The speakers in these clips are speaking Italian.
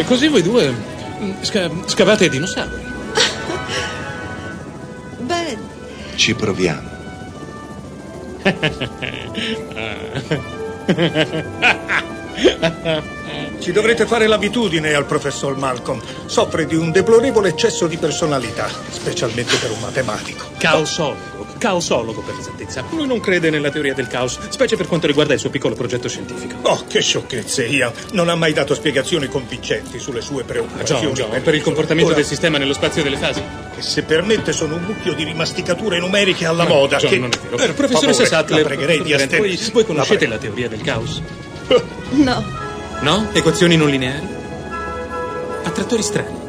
E così voi due mm, sca- scavate i dinosauri. Beh, Ci proviamo. Ci dovrete fare l'abitudine al professor Malcolm. Soffre di un deplorevole eccesso di personalità, specialmente per un matematico. Caosologo, caosologo per l'esattezza. Lui non crede nella teoria del caos, specie per quanto riguarda il suo piccolo progetto scientifico. Oh, che sciocchezze, Ian. Non ha mai dato spiegazioni convincenti sulle sue Ah, preoccupazioni. John, John, è per il comportamento Ora, del sistema nello spazio delle fasi? che se permette sono un mucchio di rimasticature numeriche alla moda. John, che... non è vero. Per Professoressa Sattler, la pregherei di Grant, voi, voi conoscete La la teoria del caos? no. No? Equazioni non lineari? Attrattori strani.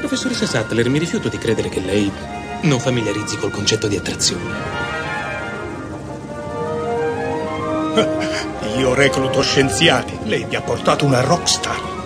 Professoressa Sattler, mi rifiuto di credere che lei non familiarizzi col concetto di attrazione. Io recluto scienziati. Lei mi ha portato una rockstar.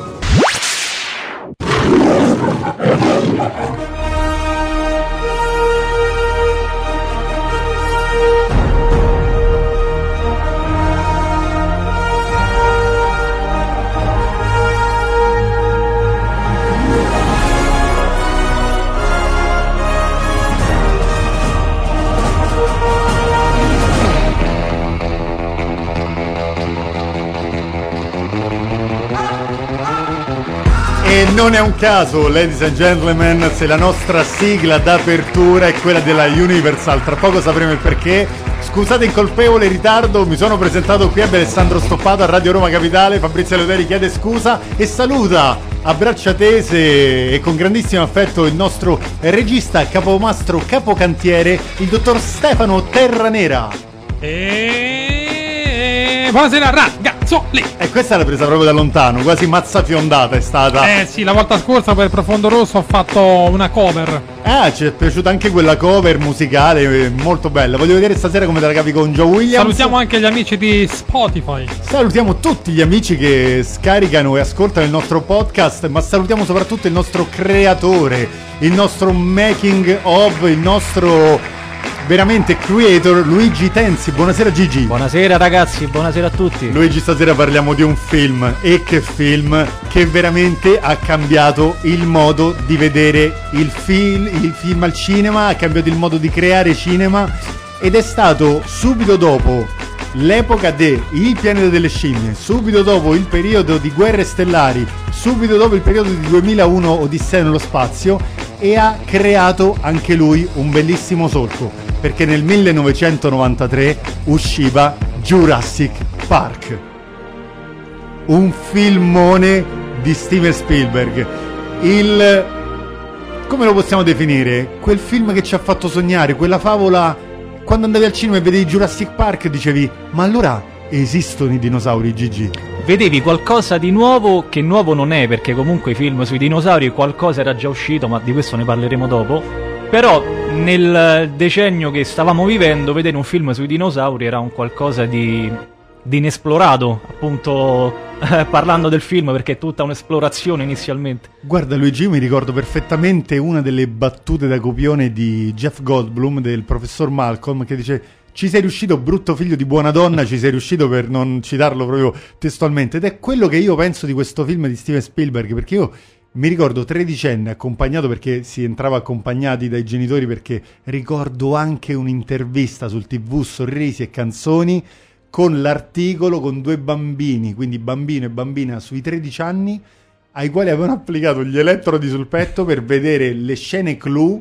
Non è un caso, ladies and gentlemen, se la nostra sigla d'apertura è quella della Universal. Tra poco sapremo il perché. Scusate il colpevole ritardo, mi sono presentato qui a Alessandro Stoppato a Radio Roma Capitale. Fabrizio Leoderi chiede scusa e saluta a braccia tese e con grandissimo affetto il nostro regista, capomastro, capocantiere, il dottor Stefano Terranera. E... Buonasera ragazzoli! E questa l'ha presa proprio da lontano, quasi mazza fiondata è stata. Eh sì, la volta scorsa per Profondo Rosso ho fatto una cover. Ah, ci è piaciuta anche quella cover musicale, eh, molto bella. Voglio vedere stasera come te la capi con Joe Williams. Salutiamo anche gli amici di Spotify. Salutiamo tutti gli amici che scaricano e ascoltano il nostro podcast, ma salutiamo soprattutto il nostro creatore, il nostro making of, il nostro veramente creator Luigi Tenzi. Buonasera Gigi. Buonasera ragazzi, buonasera a tutti. Luigi, stasera parliamo di un film e che film che veramente ha cambiato il modo di vedere il film, il film al cinema, ha cambiato il modo di creare cinema ed è stato subito dopo l'epoca de Il pianeta delle scimmie, subito dopo il periodo di Guerre stellari, subito dopo il periodo di 2001 Odissea nello spazio e ha creato anche lui un bellissimo solco perché nel 1993 usciva Jurassic Park un filmone di Steven Spielberg. Il come lo possiamo definire? Quel film che ci ha fatto sognare, quella favola quando andavi al cinema e vedevi Jurassic Park dicevi "Ma allora esistono i dinosauri Gigi?" Vedevi qualcosa di nuovo che nuovo non è, perché comunque i film sui dinosauri qualcosa era già uscito, ma di questo ne parleremo dopo. Però nel decennio che stavamo vivendo, vedere un film sui dinosauri era un qualcosa di, di inesplorato, appunto eh, parlando del film, perché è tutta un'esplorazione inizialmente. Guarda Luigi, io mi ricordo perfettamente una delle battute da copione di Jeff Goldblum del professor Malcolm che dice ci sei riuscito brutto figlio di buona donna, ci sei riuscito per non citarlo proprio testualmente ed è quello che io penso di questo film di Steven Spielberg perché io mi ricordo tredicenne accompagnato perché si entrava accompagnati dai genitori perché ricordo anche un'intervista sul tv Sorrisi e Canzoni con l'articolo con due bambini, quindi bambino e bambina sui 13 anni ai quali avevano applicato gli elettrodi sul petto per vedere le scene clou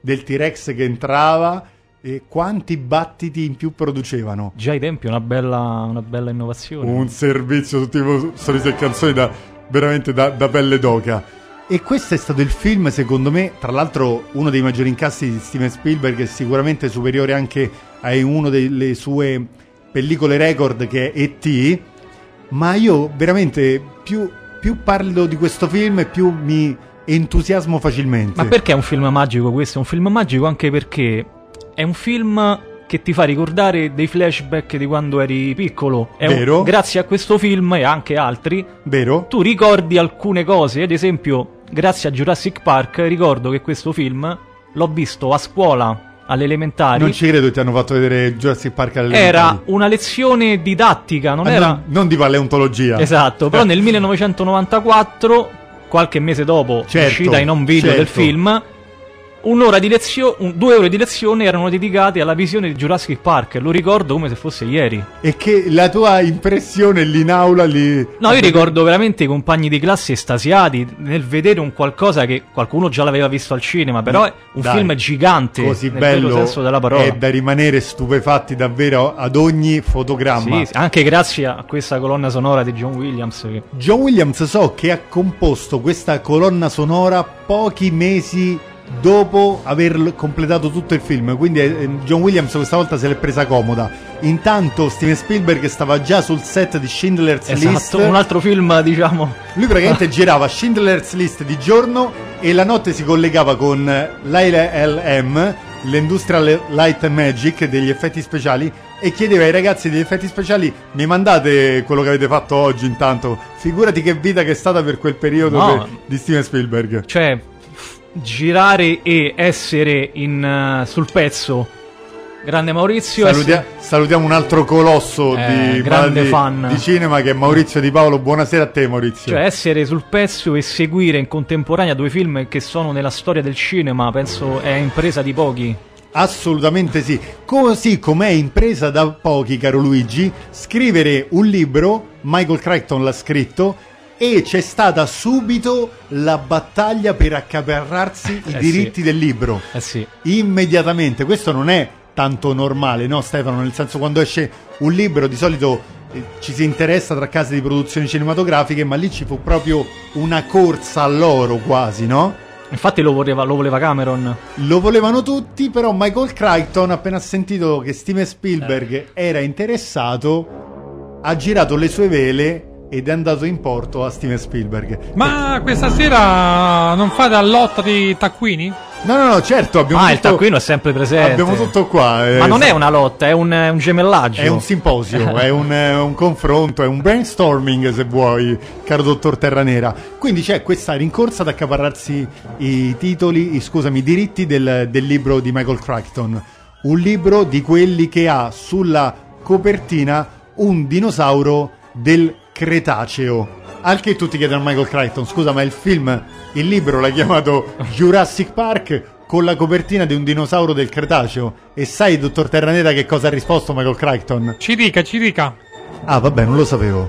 del T-Rex che entrava e quanti battiti in più producevano. Già ai tempi una bella, una bella innovazione. Un servizio su tipo sorrisi e canzoni da veramente da, da pelle d'oca. E questo è stato il film, secondo me, tra l'altro uno dei maggiori incassi di Steven Spielberg, sicuramente superiore anche a uno delle sue pellicole record che è E.T. Ma io veramente più, più parlo di questo film più mi entusiasmo facilmente. Ma perché è un film magico questo? È un film magico anche perché è un film che ti fa ricordare dei flashback di quando eri piccolo. È un- Vero. grazie a questo film e anche altri, Vero? tu ricordi alcune cose. Ad esempio, grazie a Jurassic Park, ricordo che questo film l'ho visto a scuola alle elementari. Non ci credo ti hanno fatto vedere Jurassic Park alle Era una lezione didattica, non Ah, era... non, non di paleontologia. Esatto, però nel 1994, qualche mese dopo Certo, l'uscita in home video del certo. film, un'ora di lezione, due ore di lezione erano dedicate alla visione di Jurassic Park. Lo ricordo come se fosse ieri. E che la tua impressione lì in aula lì... No, io ricordo veramente i compagni di classe estasiati nel vedere un qualcosa che qualcuno già l'aveva visto al cinema, però è un Dai, film gigante Così nel bello senso della parola. è da rimanere stupefatti davvero ad ogni fotogramma. Sì, anche grazie a questa colonna sonora di John Williams. che- John Williams so che ha composto questa colonna sonora pochi mesi dopo aver completato tutto il film, quindi eh, John Williams questa volta se l'è presa comoda. Intanto Steven Spielberg stava già sul set di Schindler's List. Esatto, un altro film, diciamo. Lui praticamente girava Schindler's List di giorno e la notte si collegava con l'ILM, l'Industrial Light Magic degli effetti speciali e chiedeva ai ragazzi degli effetti speciali mi mandate quello che avete fatto oggi intanto figurati che vita che è stata per quel periodo No. di Steven Spielberg Cioè, girare e essere in, eh, sul pezzo. Grande Maurizio. Salutia- essere- salutiamo un altro colosso Eh, di, grande di- fan. di cinema che è Maurizio Di Paolo buonasera a te Maurizio Cioè, essere sul pezzo e seguire in contemporanea due film che sono nella storia del cinema, penso è impresa di pochi. Assolutamente sì. Così com'è impresa da pochi, caro Luigi, scrivere un libro, Michael Crichton l'ha scritto, e c'è stata subito la battaglia per accaparrarsi i Eh diritti sì. del libro. Eh sì. Immediatamente. Questo non è tanto normale, no Stefano? Nel senso quando esce un libro di solito eh, ci si interessa tra case di produzioni cinematografiche, ma lì ci fu proprio una corsa all'oro quasi, no? Infatti lo voleva, lo voleva Cameron. Lo volevano tutti, però Michael Crichton, appena sentito che Steven Spielberg era interessato, ha girato le sue vele ed è andato in porto a Steven Spielberg. Ma questa sera non fate la lotta di taccuini? No, no, no, certo, abbiamo Ah, il tutto, taccuino è sempre presente. abbiamo tutto qua. eh, Ma non è una lotta, è un, è un gemellaggio. È un simposio, è un, è un confronto, è un brainstorming se vuoi, caro dottor Terranera. Quindi c'è questa rincorsa ad accaparrarsi i titoli, i, scusami, i diritti del, del libro di Michael Crichton. Un libro di quelli che ha sulla copertina un dinosauro del Cretaceo. Al che tutti chiedono a Michael Crichton, scusa, ma il film, il libro l'ha chiamato Jurassic Park con la copertina di un dinosauro del Cretaceo. E sai, dottor Terranera, che cosa ha risposto Michael Crichton? Ci dica, ci dica. Ah, vabbè, non lo sapevo.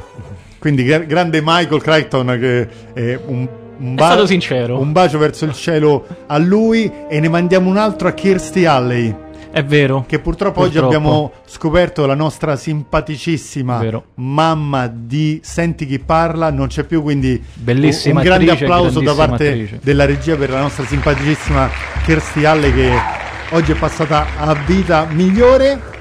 Quindi, gra- grande Michael Crichton, che è un, un È stato sincero. Un bacio verso il cielo a lui. E ne mandiamo un altro a Kirstie Alley. È vero. Che purtroppo, oggi Purtroppo. abbiamo scoperto la nostra simpaticissima mamma di Senti chi parla, non c'è più, quindi Bellissima un, grande attrice, applauso da parte attrice. della regia per la nostra simpaticissima Kirstie Alley che oggi è passata a vita migliore.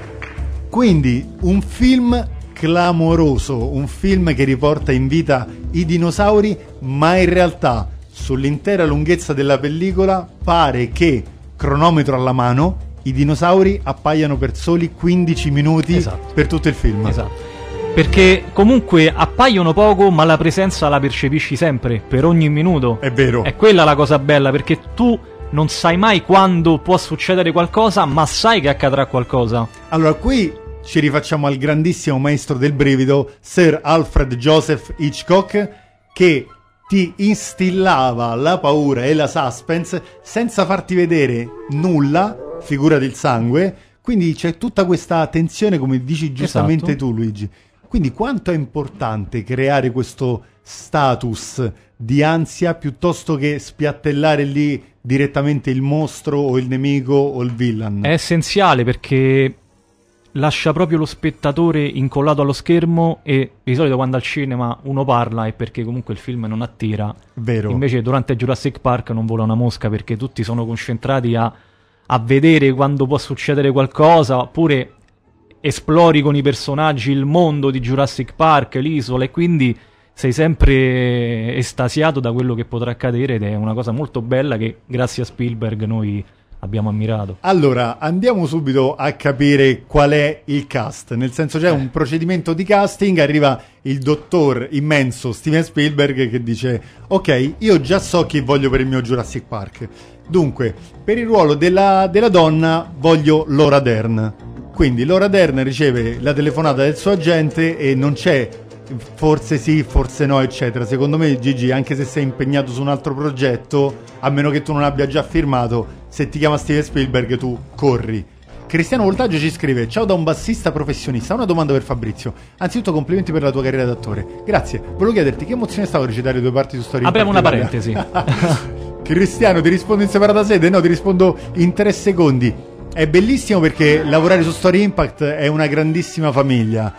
Quindi un film clamoroso, un film che riporta in vita i dinosauri, ma in realtà sull'intera lunghezza della pellicola pare che, cronometro alla mano, i dinosauri appaiano per soli 15 minuti Esatto. per tutto il film. Esatto. Perché comunque appaiono poco, ma la presenza la percepisci sempre, per ogni minuto. È vero. È quella la cosa bella, perché tu non sai mai quando può succedere qualcosa, ma sai che accadrà qualcosa. Allora, qui ci rifacciamo al grandissimo maestro del brivido, Sir Alfred Joseph Hitchcock, che ti instillava la paura e la suspense senza farti vedere nulla, figura del sangue. Quindi c'è tutta questa tensione, come dici giustamente Esatto. tu, Luigi. Quindi quanto è importante creare questo status di ansia piuttosto che spiattellare lì direttamente il mostro o il nemico o il villain? È essenziale perché lascia proprio lo spettatore incollato allo schermo e di solito quando al cinema uno parla è perché comunque il film non attira. Vero. Invece durante Jurassic Park non vola una mosca perché tutti sono concentrati a, a vedere quando può succedere qualcosa oppure esplori con i personaggi il mondo di Jurassic Park, l'isola e quindi sei sempre estasiato da quello che potrà accadere ed è una cosa molto bella che grazie a Spielberg noi abbiamo ammirato. Allora, andiamo subito a capire qual è il cast. Nel senso, c'è un procedimento di casting. Arriva il dottor immenso Steven Spielberg che dice: Ok, io già so chi voglio per il mio Jurassic Park. Dunque, per il ruolo della, della donna voglio Laura Dern. Quindi Laura Dern riceve la telefonata del suo agente e non c'è forse sì, forse no, eccetera. Secondo me, Gigi, anche se sei impegnato su un altro progetto, a meno che tu non abbia già firmato, se ti chiama Steven Spielberg, tu corri. Cristiano Voltaggio ci scrive: Ciao da un bassista professionista. Una domanda per Fabrizio. Anzitutto, complimenti per la tua carriera d'attore. Grazie. Volevo chiederti che emozione stava a recitare due parti su Storia Apriamo una parentesi. Cristiano, ti rispondo in separata sede? No, ti rispondo in tre secondi. È bellissimo perché lavorare su Story Impact è una grandissima famiglia.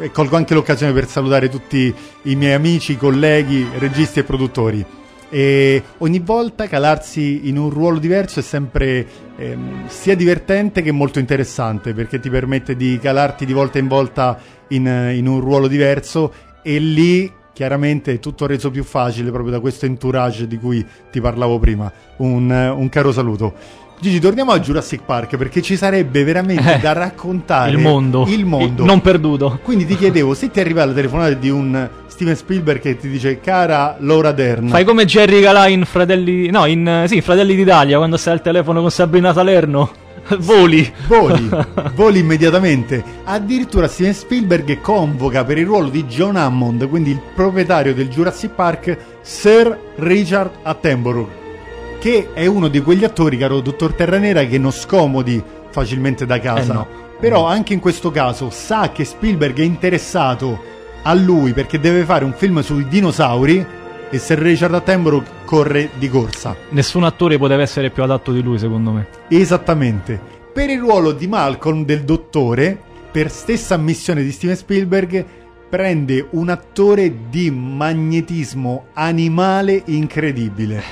E colgo anche l'occasione per salutare tutti i miei amici, colleghi, registi e produttori. E ogni volta calarsi in un ruolo diverso è sempre ehm, sia divertente che molto interessante perché ti permette di calarti di volta in volta in, in un ruolo diverso e lì chiaramente è tutto reso più facile proprio da questo entourage di cui ti parlavo prima. Un, un caro saluto. Gigi, torniamo a Jurassic Park perché ci sarebbe veramente Eh, da raccontare il mondo. Il mondo. Il- non perduto. Quindi ti chiedevo se ti arriva la telefonata di un Steven Spielberg che ti dice cara Laura Dern. Fai come Jerry Calà in Fratelli. No, in sì, Fratelli d'Italia quando stai al telefono con Sabrina Salerno. Voli. Voli, voli immediatamente. Addirittura Steven Spielberg convoca per il ruolo di John Hammond, quindi il proprietario del Jurassic Park, Sir Richard Attenborough, che è uno di quegli attori, caro dottor Terranera, che non scomodi facilmente da casa. Eh no. Però anche in questo caso sa che Spielberg è interessato a lui perché deve fare un film sui dinosauri e Sir Richard Attenborough corre di corsa. Nessun attore poteva essere più adatto di lui, secondo me. Esattamente. Per il ruolo di Malcolm del dottore, per stessa ammissione di Steven Spielberg, prende un attore di magnetismo animale incredibile.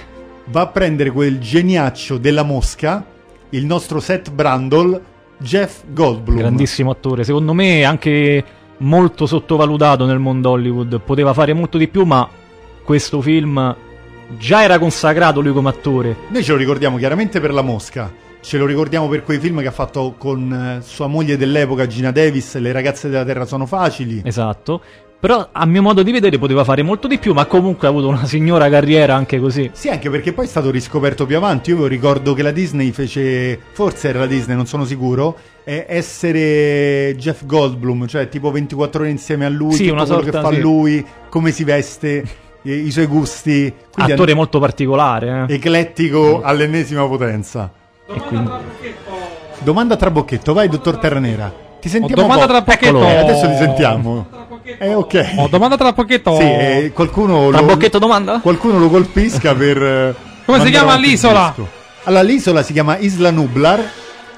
Va a prendere quel geniaccio della mosca, il nostro Seth Brandle, Jeff Goldblum. Grandissimo attore. Secondo me anche molto sottovalutato nel mondo Hollywood. Poteva fare molto di più, ma questo film già era consacrato lui come attore. Noi ce lo ricordiamo chiaramente per La Mosca, ce lo ricordiamo per quei film che ha fatto con eh, sua moglie dell'epoca, Gina Davis, Le ragazze della terra sono facili. Esatto. Però a mio modo di vedere poteva fare molto di più, ma comunque ha avuto una signora carriera anche così. Sì, anche perché poi è stato riscoperto più avanti. Io ricordo che la Disney fece, forse era la Disney, non sono sicuro, essere Jeff Goldblum, cioè tipo 24 ore insieme a lui, Sì, tutto una quello sorta, che fa sì. lui, come si veste, i suoi gusti. Quindi attore è molto particolare, eh. eclettico all'ennesima potenza. E quindi... Domanda tra bocchetto, vai dottor Terranera. Ti Ho sentiamo domanda po'. tra pocchetto. Eccolo. Eh, adesso ti sentiamo. Eh, ok. Ho domanda tra pocchetto. Sì, eh, qualcuno Tra lo, domanda? qualcuno lo colpisca per. eh, Come si chiama l'isola? Allora, l'isola si chiama Isla Nublar.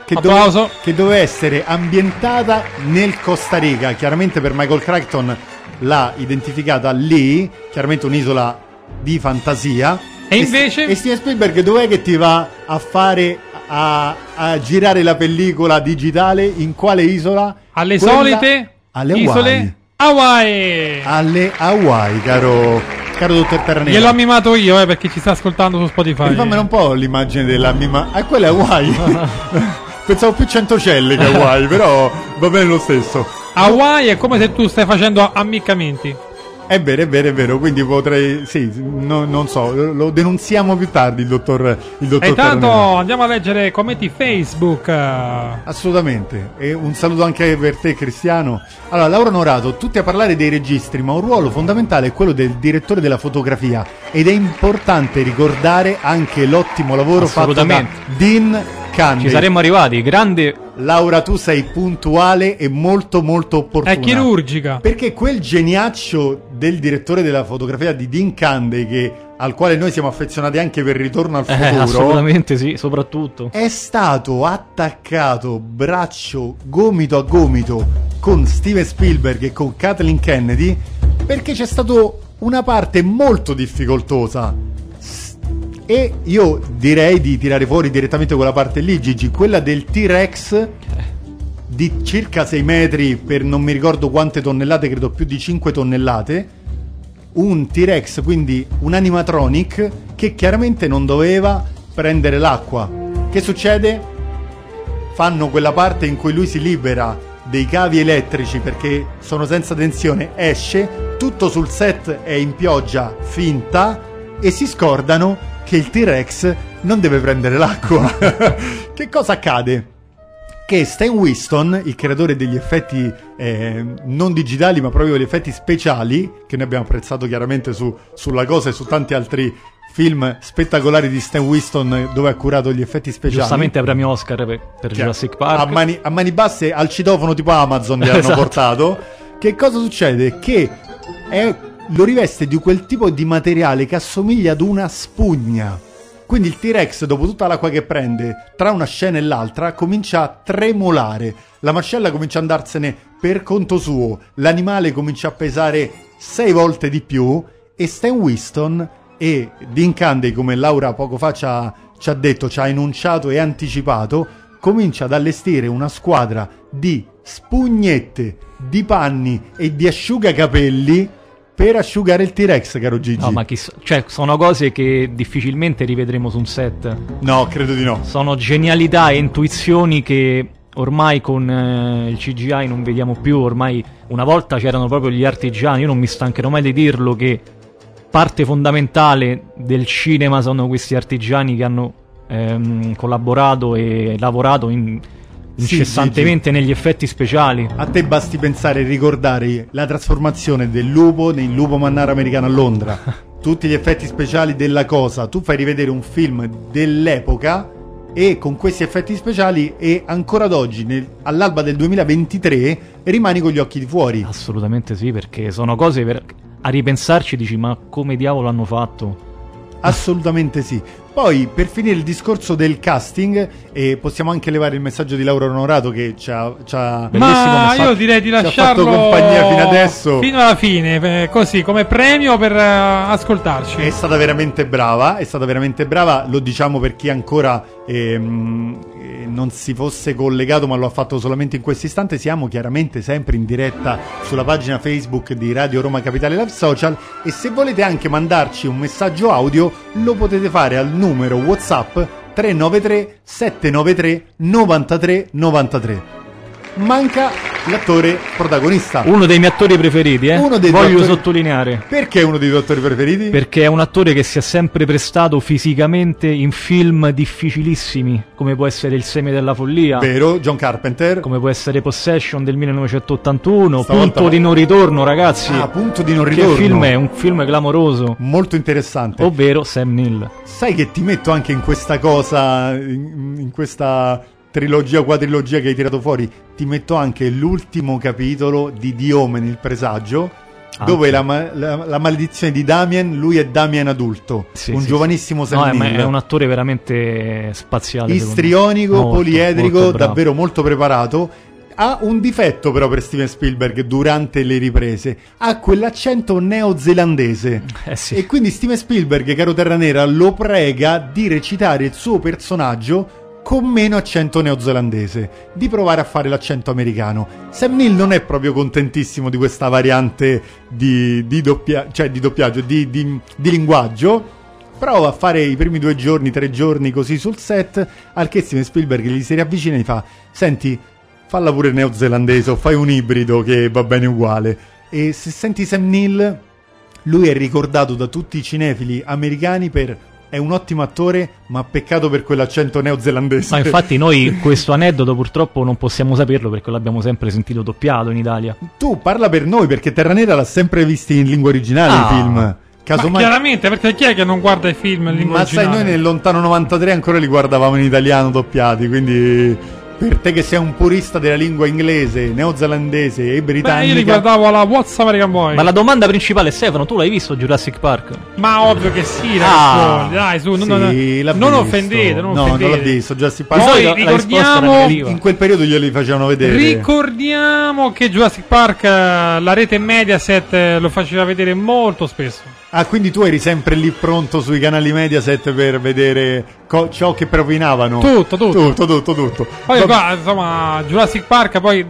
Che, Applauso. che doveva essere ambientata nel Costa Rica. Chiaramente per Michael Crichton l'ha identificata lì. Chiaramente un'isola di fantasia. E invece? E Steven Spielberg, dov'è che ti va a fare. A, a girare la pellicola digitale? In quale isola? Alle Quella- solite alle isole Hawaii. alle Hawaii, caro, caro dottor Terranera. Gliel'ho mimato io, eh, perché ci sta ascoltando su Spotify. Rifammela un po' l'immagine della mima. Ah, quella è Hawaii. Pensavo più centocelle che Hawaii, però va bene lo stesso. Hawaii è come se tu stai facendo ammiccamenti. È vero, è vero, è vero. Quindi potrei. Sì, no- non so, lo denunziamo più tardi il dottor, il dottor E intanto andiamo a leggere commenti Facebook. Assolutamente. E un saluto anche per te, Cristiano. Allora, Laura Norato, tutti a parlare dei registri, ma un ruolo fondamentale è quello del direttore della fotografia. Ed è importante ricordare anche l'ottimo lavoro fatto da. Dean Candy. Ci saremmo arrivati. Grande Laura, tu sei puntuale e molto molto opportuna. È chirurgica. Perché quel geniaccio del direttore della fotografia di Dean Candy, che- al quale noi siamo affezionati anche per Ritorno al Eh, futuro, assolutamente sì, soprattutto. è stato attaccato braccio gomito a gomito con Steven Spielberg e con Kathleen Kennedy perché c'è stata una parte molto difficoltosa. E io direi di tirare fuori direttamente quella parte lì, Gigi, quella del T-Rex di circa 6 metri per non mi ricordo quante tonnellate, credo più di 5 tonnellate. Un T-Rex, quindi un animatronic che chiaramente non doveva prendere l'acqua. Che succede? Fanno quella parte in cui lui si libera dei cavi elettrici perché sono senza tensione, esce, tutto sul set è in pioggia finta e si scordano che il T-Rex non deve prendere l'acqua. che cosa accade? Che Stan Winston, il creatore degli effetti eh, non digitali ma proprio degli effetti speciali, che noi abbiamo apprezzato chiaramente su, sulla cosa e su tanti altri film spettacolari di Stan Winston dove ha curato gli effetti speciali. Giustamente premi Oscar per, per Jurassic A Park. mani, a mani basse al citofono tipo Amazon gli hanno Esatto. portato. Che cosa succede? Che è- lo riveste di quel tipo di materiale che assomiglia ad una spugna. Quindi il T-Rex, dopo tutta l'acqua che prende tra una scena e l'altra, comincia a tremolare. La mascella comincia ad andarsene per conto suo. L'animale comincia a pesare sei volte di più. E Stan Winston e Dean Candy, come Laura poco fa ci ha, ci ha detto, ci ha enunciato e anticipato, comincia ad allestire una squadra di spugnette, di panni e di asciugacapelli per asciugare il T-Rex, caro Gigi. No, ma chi so- cioè, sono cose che difficilmente rivedremo su un set. No, credo di no. Sono genialità e intuizioni che ormai con eh, il CGI non vediamo più. Ormai una volta c'erano proprio gli artigiani. Io non mi stancherò mai di dirlo che parte fondamentale del cinema sono questi artigiani che hanno ehm, collaborato e lavorato in- Sì, incessantemente negli effetti speciali. A te basti pensare e ricordare la trasformazione del lupo nel lupo mannaro americano a Londra. Tutti gli effetti speciali della cosa. Tu fai rivedere un film dell'epoca e con questi effetti speciali e ancora ad oggi, nel- all'alba del 2023, rimani con gli occhi di fuori. Assolutamente sì, perché sono cose per- a ripensarci dici ma come diavolo hanno fatto? Assolutamente sì. Poi, per finire il discorso del casting, eh, possiamo anche levare il messaggio di Laura Onorato che ci ha, ci ha- Bellissimo Ma io direi di Ci ha lasciarlo fatto compagnia fino adesso. fino alla fine, eh, così come premio per eh, ascoltarci. È stata veramente brava, è stata veramente brava, lo diciamo per chi ancora ehm, eh, non si fosse collegato ma lo ha fatto solamente in questo istante, siamo chiaramente sempre in diretta sulla pagina Facebook di Radio Roma Capitale Live Social e se volete anche mandarci un messaggio audio lo potete fare al numero Whatsapp 393 793 93 93. Manca l'attore protagonista. Uno dei miei attori preferiti, eh? Uno dei Voglio attori- sottolineare. Perché è uno dei tuoi attori preferiti? Perché è un attore che si è sempre prestato fisicamente in film difficilissimi, come può essere Il seme della follia, Vero, John Carpenter. come può essere Possession del 1981, Stavolta Punto va- di non ritorno, ragazzi. Ah, punto di non che ritorno. film è? Un film clamoroso, Molto interessante. ovvero Sam Neill. Sai che ti metto anche in questa cosa, in, in questa trilogia, quadrilogia che hai tirato fuori, ti metto anche l'ultimo capitolo di Diomene, il presagio, Anche. dove la, la- la maledizione di Damien, lui è Damien adulto, Sì, un sì, giovanissimo sì. No, è, Neill. è un attore veramente spaziale. istrionico, Molto, poliedrico, molto davvero molto preparato. Ha un difetto però per Steven Spielberg durante le riprese, ha quell'accento neozelandese. Eh sì. E quindi Steven Spielberg, caro Terra Nera, lo prega di recitare il suo personaggio con meno accento neozelandese, di provare a fare l'accento americano. Sam Neill non è proprio contentissimo di questa variante di, di doppia- cioè di doppiaggio, di, di- di linguaggio. Prova a fare i primi due giorni, tre giorni così sul set, al che Steven Spielberg gli si riavvicina e gli fa: Senti, falla pure neozelandese o fai un ibrido che va bene uguale. E se senti Sam Neill, lui è ricordato da tutti i cinefili americani per è un ottimo attore, ma peccato per quell'accento neozelandese. Ma infatti noi questo aneddoto purtroppo non possiamo saperlo perché l'abbiamo sempre sentito doppiato in Italia. tu parla per noi perché Terra Nera l'ha sempre visti in lingua originale Ah. i film. Ma Casomai chiaramente, perché chi è che non guarda i film in lingua Ma sai, originale? noi nel lontano 93 ancora li guardavamo in italiano doppiati, quindi per te che sei un purista della lingua inglese, neozelandese e Beh, britannica... io li guardavo alla What's American Boy. Ma la domanda principale, Stefano, tu l'hai visto Jurassic Park? Ma ovvio che sì, Ah. ragazzi. Dai, su, non, Sì, non- non offendete, non no, offendete. non l'ho visto, Jurassic Park. Poi ricordiamo-. In quel periodo glieli facevano vedere. Ricordiamo che Jurassic Park, eh, la rete Mediaset eh, lo faceva vedere molto spesso. Ah, quindi tu eri sempre lì pronto sui canali Mediaset per vedere co- ciò che propinavano? Tutto, tutto. Tutto, tutto, tutto. Poi qua, insomma, Jurassic Park poi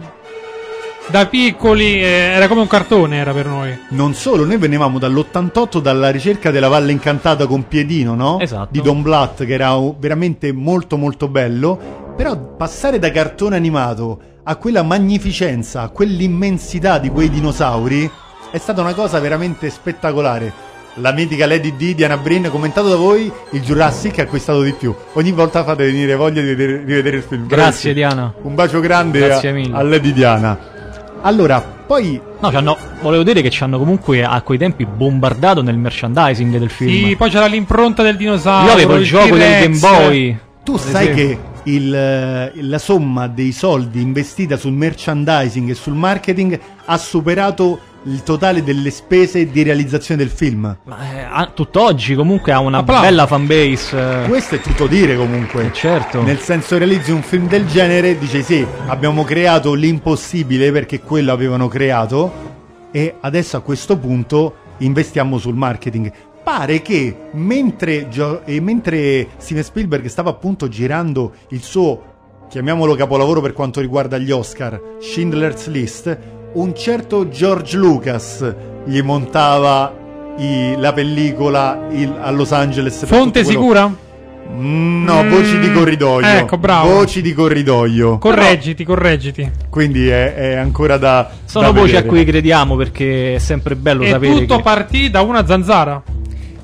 Da piccoli eh, era come un cartone, era per noi. Non solo, noi venivamo dall'88 dalla ricerca della Valle Incantata con Piedino, no? Esatto. Di Don Blatt, che era veramente molto molto bello. Però passare da cartone animato a quella magnificenza, a quell'immensità di quei dinosauri, è stata una cosa veramente spettacolare. La mitica Lady D, Diana Brin, commentato da voi, il Jurassic ha acquistato di più. Ogni volta fate venire voglia di vedere, di vedere il film. Grazie, Bravissimi. Diana. Un bacio grande Grazie a, mille. a Lady Diana. Allora, poi No, c'hanno- volevo dire che ci hanno comunque a quei tempi bombardato nel merchandising del film. Sì, poi c'era l'impronta del dinosauro. Io avevo il gioco del Game T-Rex. Boy. Tu sai esempio. che il, eh, la somma dei soldi investita sul merchandising e sul marketing ha superato il totale delle spese di realizzazione del film. Ma, eh, a- tutt'oggi comunque ha una Applauso. bella fanbase. eh, Questo è tutto dire comunque. eh, certo. Nel senso realizzi un film del genere, dice sì, abbiamo creato l'impossibile perché quello avevano creato e adesso a questo punto investiamo sul marketing. Pare che mentre, Gio- e mentre Steven Spielberg stava appunto girando il suo, chiamiamolo capolavoro per quanto riguarda gli Oscar, Schindler's List, un certo George Lucas gli montava i- la pellicola il- a Los Angeles. Fonte quello- sicura? Mm, No, Mm, voci di corridoio. ecco, bravo. Voci di corridoio. Correggiti, correggiti. Quindi è, è ancora da. Sono da voci a vedere. cui crediamo perché è sempre bello E sapere tutto che... partì da una zanzara.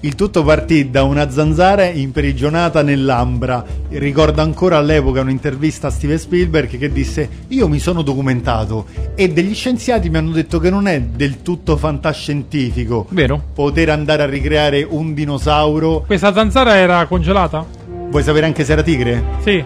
Il tutto partì da una zanzara imprigionata nell'ambra. Ricordo ancora all'epoca un'intervista a Steven Spielberg che disse: Io mi sono documentato e degli scienziati mi hanno detto che non è del tutto fantascientifico Vero? poter andare a ricreare un dinosauro. Questa zanzara era congelata? Vuoi sapere anche se era tigre? Sì.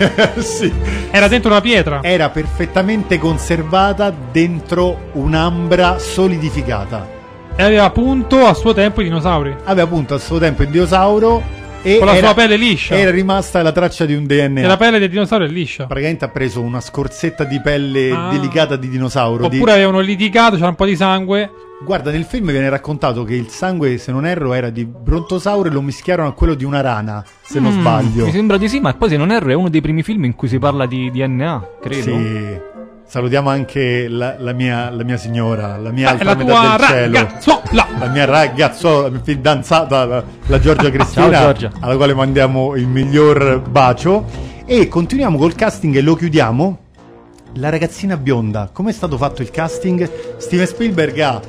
sì. Era dentro una pietra. Era perfettamente conservata dentro un'ambra solidificata. E aveva appunto a suo tempo i dinosauri. aveva appunto a suo tempo il dinosauro e Con la era, sua pelle liscia. era rimasta la traccia di un DNA. E la pelle del dinosauro è liscia. Praticamente ha preso una scorzetta di pelle Ah. delicata di dinosauro. di- Oppure avevano litigato, c'era un po' di sangue. Guarda, nel film viene raccontato che il sangue, se non erro, era di brontosauro e lo mischiarono a quello di una rana, se non Mm, sbaglio. Mi sembra di sì, ma poi se non erro è uno dei primi film in cui si parla di DNA, credo. Sì. Salutiamo anche la, la mia, la mia signora, la mia è altra la metà del cielo. la mia ragazzola, la mia fidanzata, la, la Giorgia Cristina, Ciao, Giorgia. alla quale mandiamo il miglior bacio. E continuiamo col casting e lo chiudiamo. La ragazzina bionda, come è stato fatto il casting? Steven Spielberg ha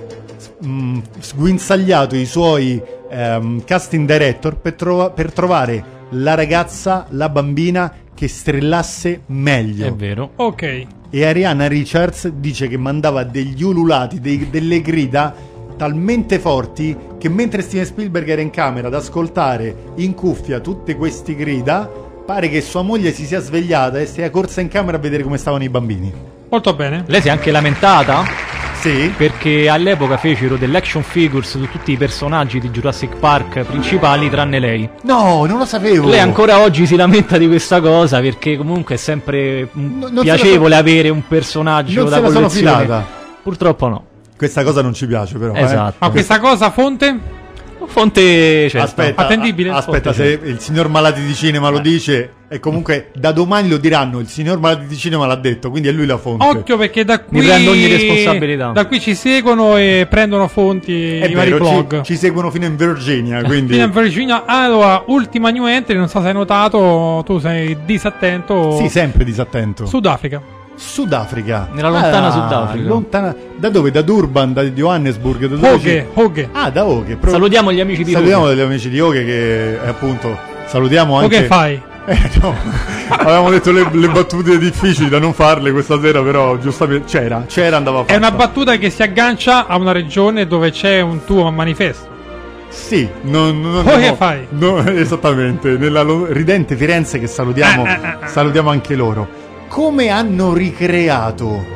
mm, sguinzagliato i suoi ehm, casting director per, trova- per trovare la ragazza, la bambina che strillasse meglio. È vero. Ok. E Ariana Richards dice che mandava degli ululati, dei- delle grida talmente forti che mentre Steven Spielberg era in camera ad ascoltare in cuffia tutte queste grida, pare che sua moglie si sia svegliata e sia corsa in camera a vedere come stavano i bambini. Molto bene. Lei si è anche lamentata Sì? perché all'epoca fecero delle action figures su tutti i personaggi di Jurassic Park principali tranne lei. No, non lo sapevo. Lei ancora oggi si lamenta di questa cosa perché comunque è sempre mm, No, piacevole avere un personaggio Non da la sono collezione. filata. Purtroppo no. Questa cosa non ci piace però. eh. Esatto. Ma questa cosa fonte? Fonte certa. Aspetta, Attendibile? aspetta, Fonte se il signor Malati di Cinema lo dice, e comunque da domani lo diranno. Il signor Malati di Cinema l'ha detto, quindi è lui la fonte. Occhio perché da qui. Mi prendo ogni responsabilità. Da qui ci seguono e prendono fonti È i vari vero, blog. ci, ci seguono fino in Virginia, quindi Fino in Virginia. Allora, ultima new entry, non so se hai notato, tu sei disattento. sì, sempre disattento. Sudafrica. Sudafrica. Nella lontana Ah, Sudafrica. lontana- Da dove? Da Durban, da Johannesburg, da ci- Hoghe. Ah, da Hoghe. Pro- Salutiamo gli amici di Salutiamo Roma. gli amici di Hoghe che eh, appunto salutiamo anche Hoghe fai? Eh, no. Avevamo detto le, le battute difficili da non farle questa sera, però giustamente c'era, c'era andava fatta. È una battuta che si aggancia a una regione dove c'è un tuo manifesto. Sì, non, non Poi andiamo- che fai? no, esattamente, nella ridente Firenze che salutiamo, Eh, eh, eh, eh. salutiamo anche loro. Come hanno ricreato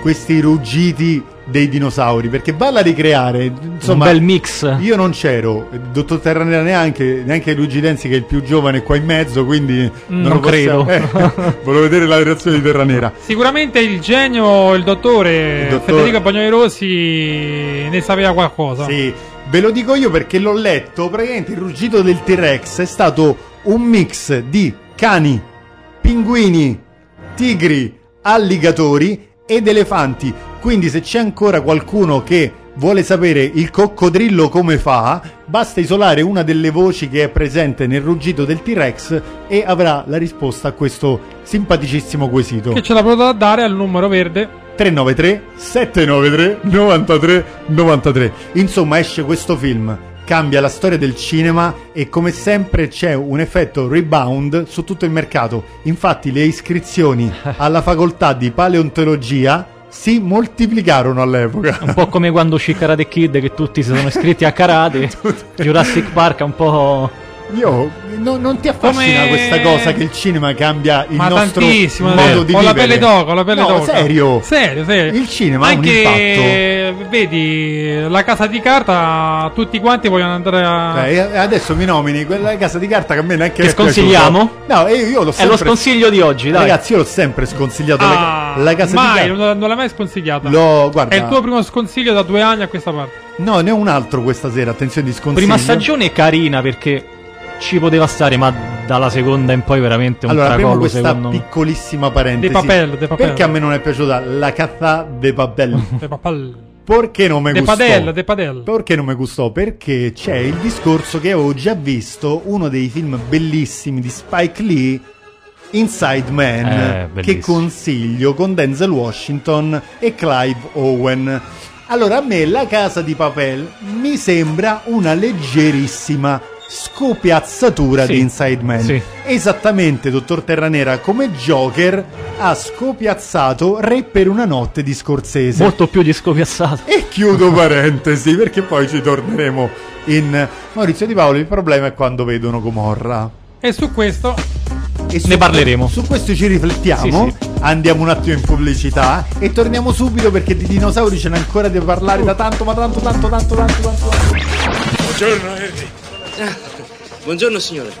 questi ruggiti dei dinosauri? Perché valla a ricreare, insomma, un bel mix. io non c'ero, il dottor Terranera neanche, neanche Luigi Denzi che è il più giovane qua in mezzo, quindi non lo possiamo- credo. Eh, volevo vedere la reazione di Terranera. Sicuramente il genio, il dottore, Il dottor- Federico Bagnoli Rossi ne sapeva qualcosa. Sì, ve lo dico io perché l'ho letto. Praticamente il ruggito del T-Rex è stato un mix di cani, pinguini, tigri, alligatori ed elefanti. Quindi se c'è ancora qualcuno che vuole sapere il coccodrillo come fa, basta isolare una delle voci che è presente nel ruggito del T-Rex e avrà la risposta a questo simpaticissimo quesito. Che ce la potrà dare al numero verde. 393 793 93 93. Insomma, esce questo film, cambia la storia del cinema e come sempre c'è un effetto rebound su tutto il mercato. Infatti le iscrizioni alla facoltà di paleontologia si moltiplicarono all'epoca. Un po' come quando uscì Karate Kid che tutti si sono iscritti a karate. Jurassic Park è un po'... Io no- non ti affascina Come- questa cosa che il cinema cambia il Ma nostro tantissimo, modo vero. di Ho la vivere? pelle d'oca, ho la pelle no, d'oca. serio. Serio, serio. Il cinema ha un Anche, vedi, la casa di carta, tutti quanti vogliono andare a... Eh, adesso mi nomini quella casa di carta che a me neanche Che è sconsigliamo? piaciuto. No, io, io l'ho È sempre lo sconsiglio di oggi, dai. Ragazzi, io l'ho sempre sconsigliato Ah, la, la casa mai, di carta. non, non l'hai mai sconsigliata. L'ho- guarda, È il tuo primo sconsiglio da due anni a questa parte. No, ne ho un altro questa sera, attenzione di sconsiglio. Prima stagione è carina perché ci poteva stare, ma dalla seconda in poi veramente un Allora, tracollo questa secondo me. piccolissima parentesi. De papel, de papel. Perché a me non è piaciuta la cazza de papel? De papal. Perché non mi De gustò? padel, de padel. Perché non mi gustò? Perché c'è il discorso che avevo già visto uno dei film bellissimi di Spike Lee, Inside Man, Eh, che consiglio con Denzel Washington e Clive Owen. Allora, a me la casa di papel mi sembra una leggerissima scopiazzatura Sì, di Inside Man. sì. Esattamente, dottor Terranera, come Joker ha scopiazzato Re per una notte di Scorsese. Molto più di scopiazzato. E chiudo parentesi perché poi ci torneremo in Maurizio Di Paolo. Il problema è quando vedono Gomorra. E su questo, E su- Ne parleremo. Su questo ci riflettiamo. Sì, Andiamo un attimo in pubblicità e torniamo subito perché di dinosauri ce n'è ancora da parlare da tanto, ma tanto, tanto, tanto, tanto, tanto. tanto. Buongiorno, Eddie. Ah, buongiorno signore.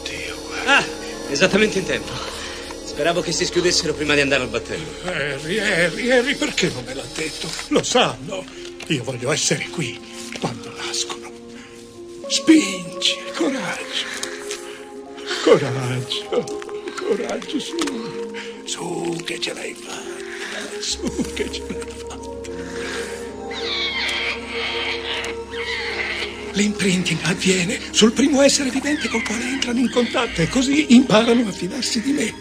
Oddio, Ah, esattamente in tempo. Speravo che si schiudessero prima di andare al battello. Harry, Harry, Harry, perché non me l'ha detto? Lo sanno. Io voglio essere qui quando nascono. Spingi, coraggio. Coraggio, coraggio, su. Su, che ce l'hai fatta. Su, che ce l'hai fatta. L'imprinting avviene sul primo essere vivente col quale entrano in contatto e così imparano a fidarsi di me.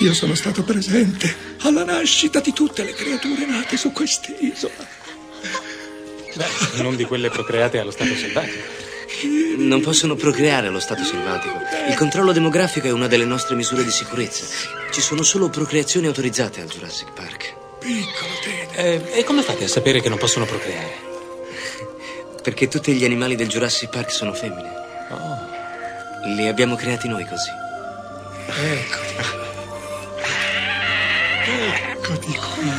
Io sono stato presente alla nascita di tutte le creature nate su quest'isola. Beh, non di quelle procreate allo stato selvatico. Non possono procreare allo stato selvatico. Il controllo demografico è una delle nostre misure di sicurezza. Ci sono solo procreazioni autorizzate al Jurassic Park. Piccolo Tede. Eh, e come fate a sapere che non possono procreare? Perché tutti gli animali del Jurassic Park sono femmine. Li abbiamo creati noi così. Ecco di qui.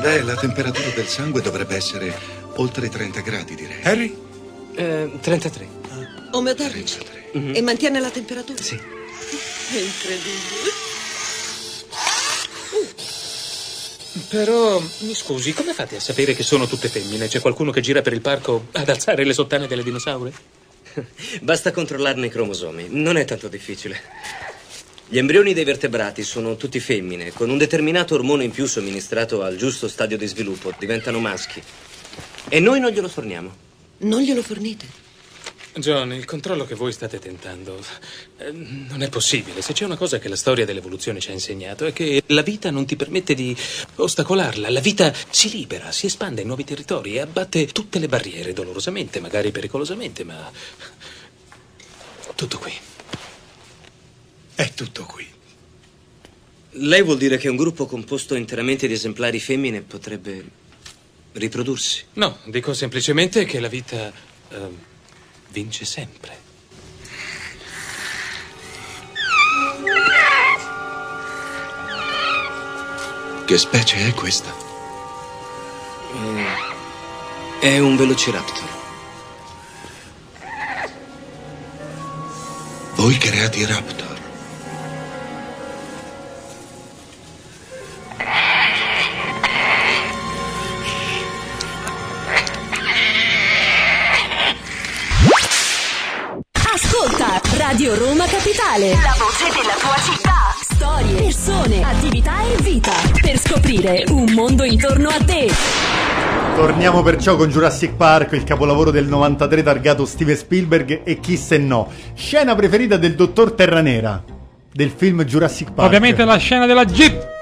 Beh, la temperatura del sangue dovrebbe essere oltre i 30 gradi, direi. Harry? Eh, 33. Omeotermici. E mantiene la temperatura? Sì. È incredibile. Però, mi scusi, come fate a sapere che sono tutte femmine? C'è qualcuno che gira per il parco ad alzare le sottane delle dinosaure? Basta controllarne i cromosomi. Non è tanto difficile. Gli embrioni dei vertebrati sono tutti femmine. Con un determinato ormone in più somministrato al giusto stadio di sviluppo diventano maschi. E noi non glielo forniamo. Non glielo fornite? John, il controllo che voi state tentando eh, non è possibile. Se c'è una cosa che la storia dell'evoluzione ci ha insegnato è che la vita non ti permette di ostacolarla. La vita si libera, si espande in nuovi territori e abbatte tutte le barriere, dolorosamente, magari pericolosamente, ma tutto qui. È tutto qui. Lei vuol dire che un gruppo composto interamente di esemplari femmine potrebbe riprodursi? No, dico semplicemente che la vita eh, vince sempre. Che specie è questa? È un velociraptor. Voi creati i raptor. Radio Roma Capitale. La voce della tua città. Sto storie, persone, attività e vita per scoprire un mondo intorno a te. Torniamo perciò con Jurassic Park, il capolavoro del 93 targato Steven Spielberg e chi se no. Scena preferita del dottor Terranera del film Jurassic Park. Ovviamente la scena della Jeep.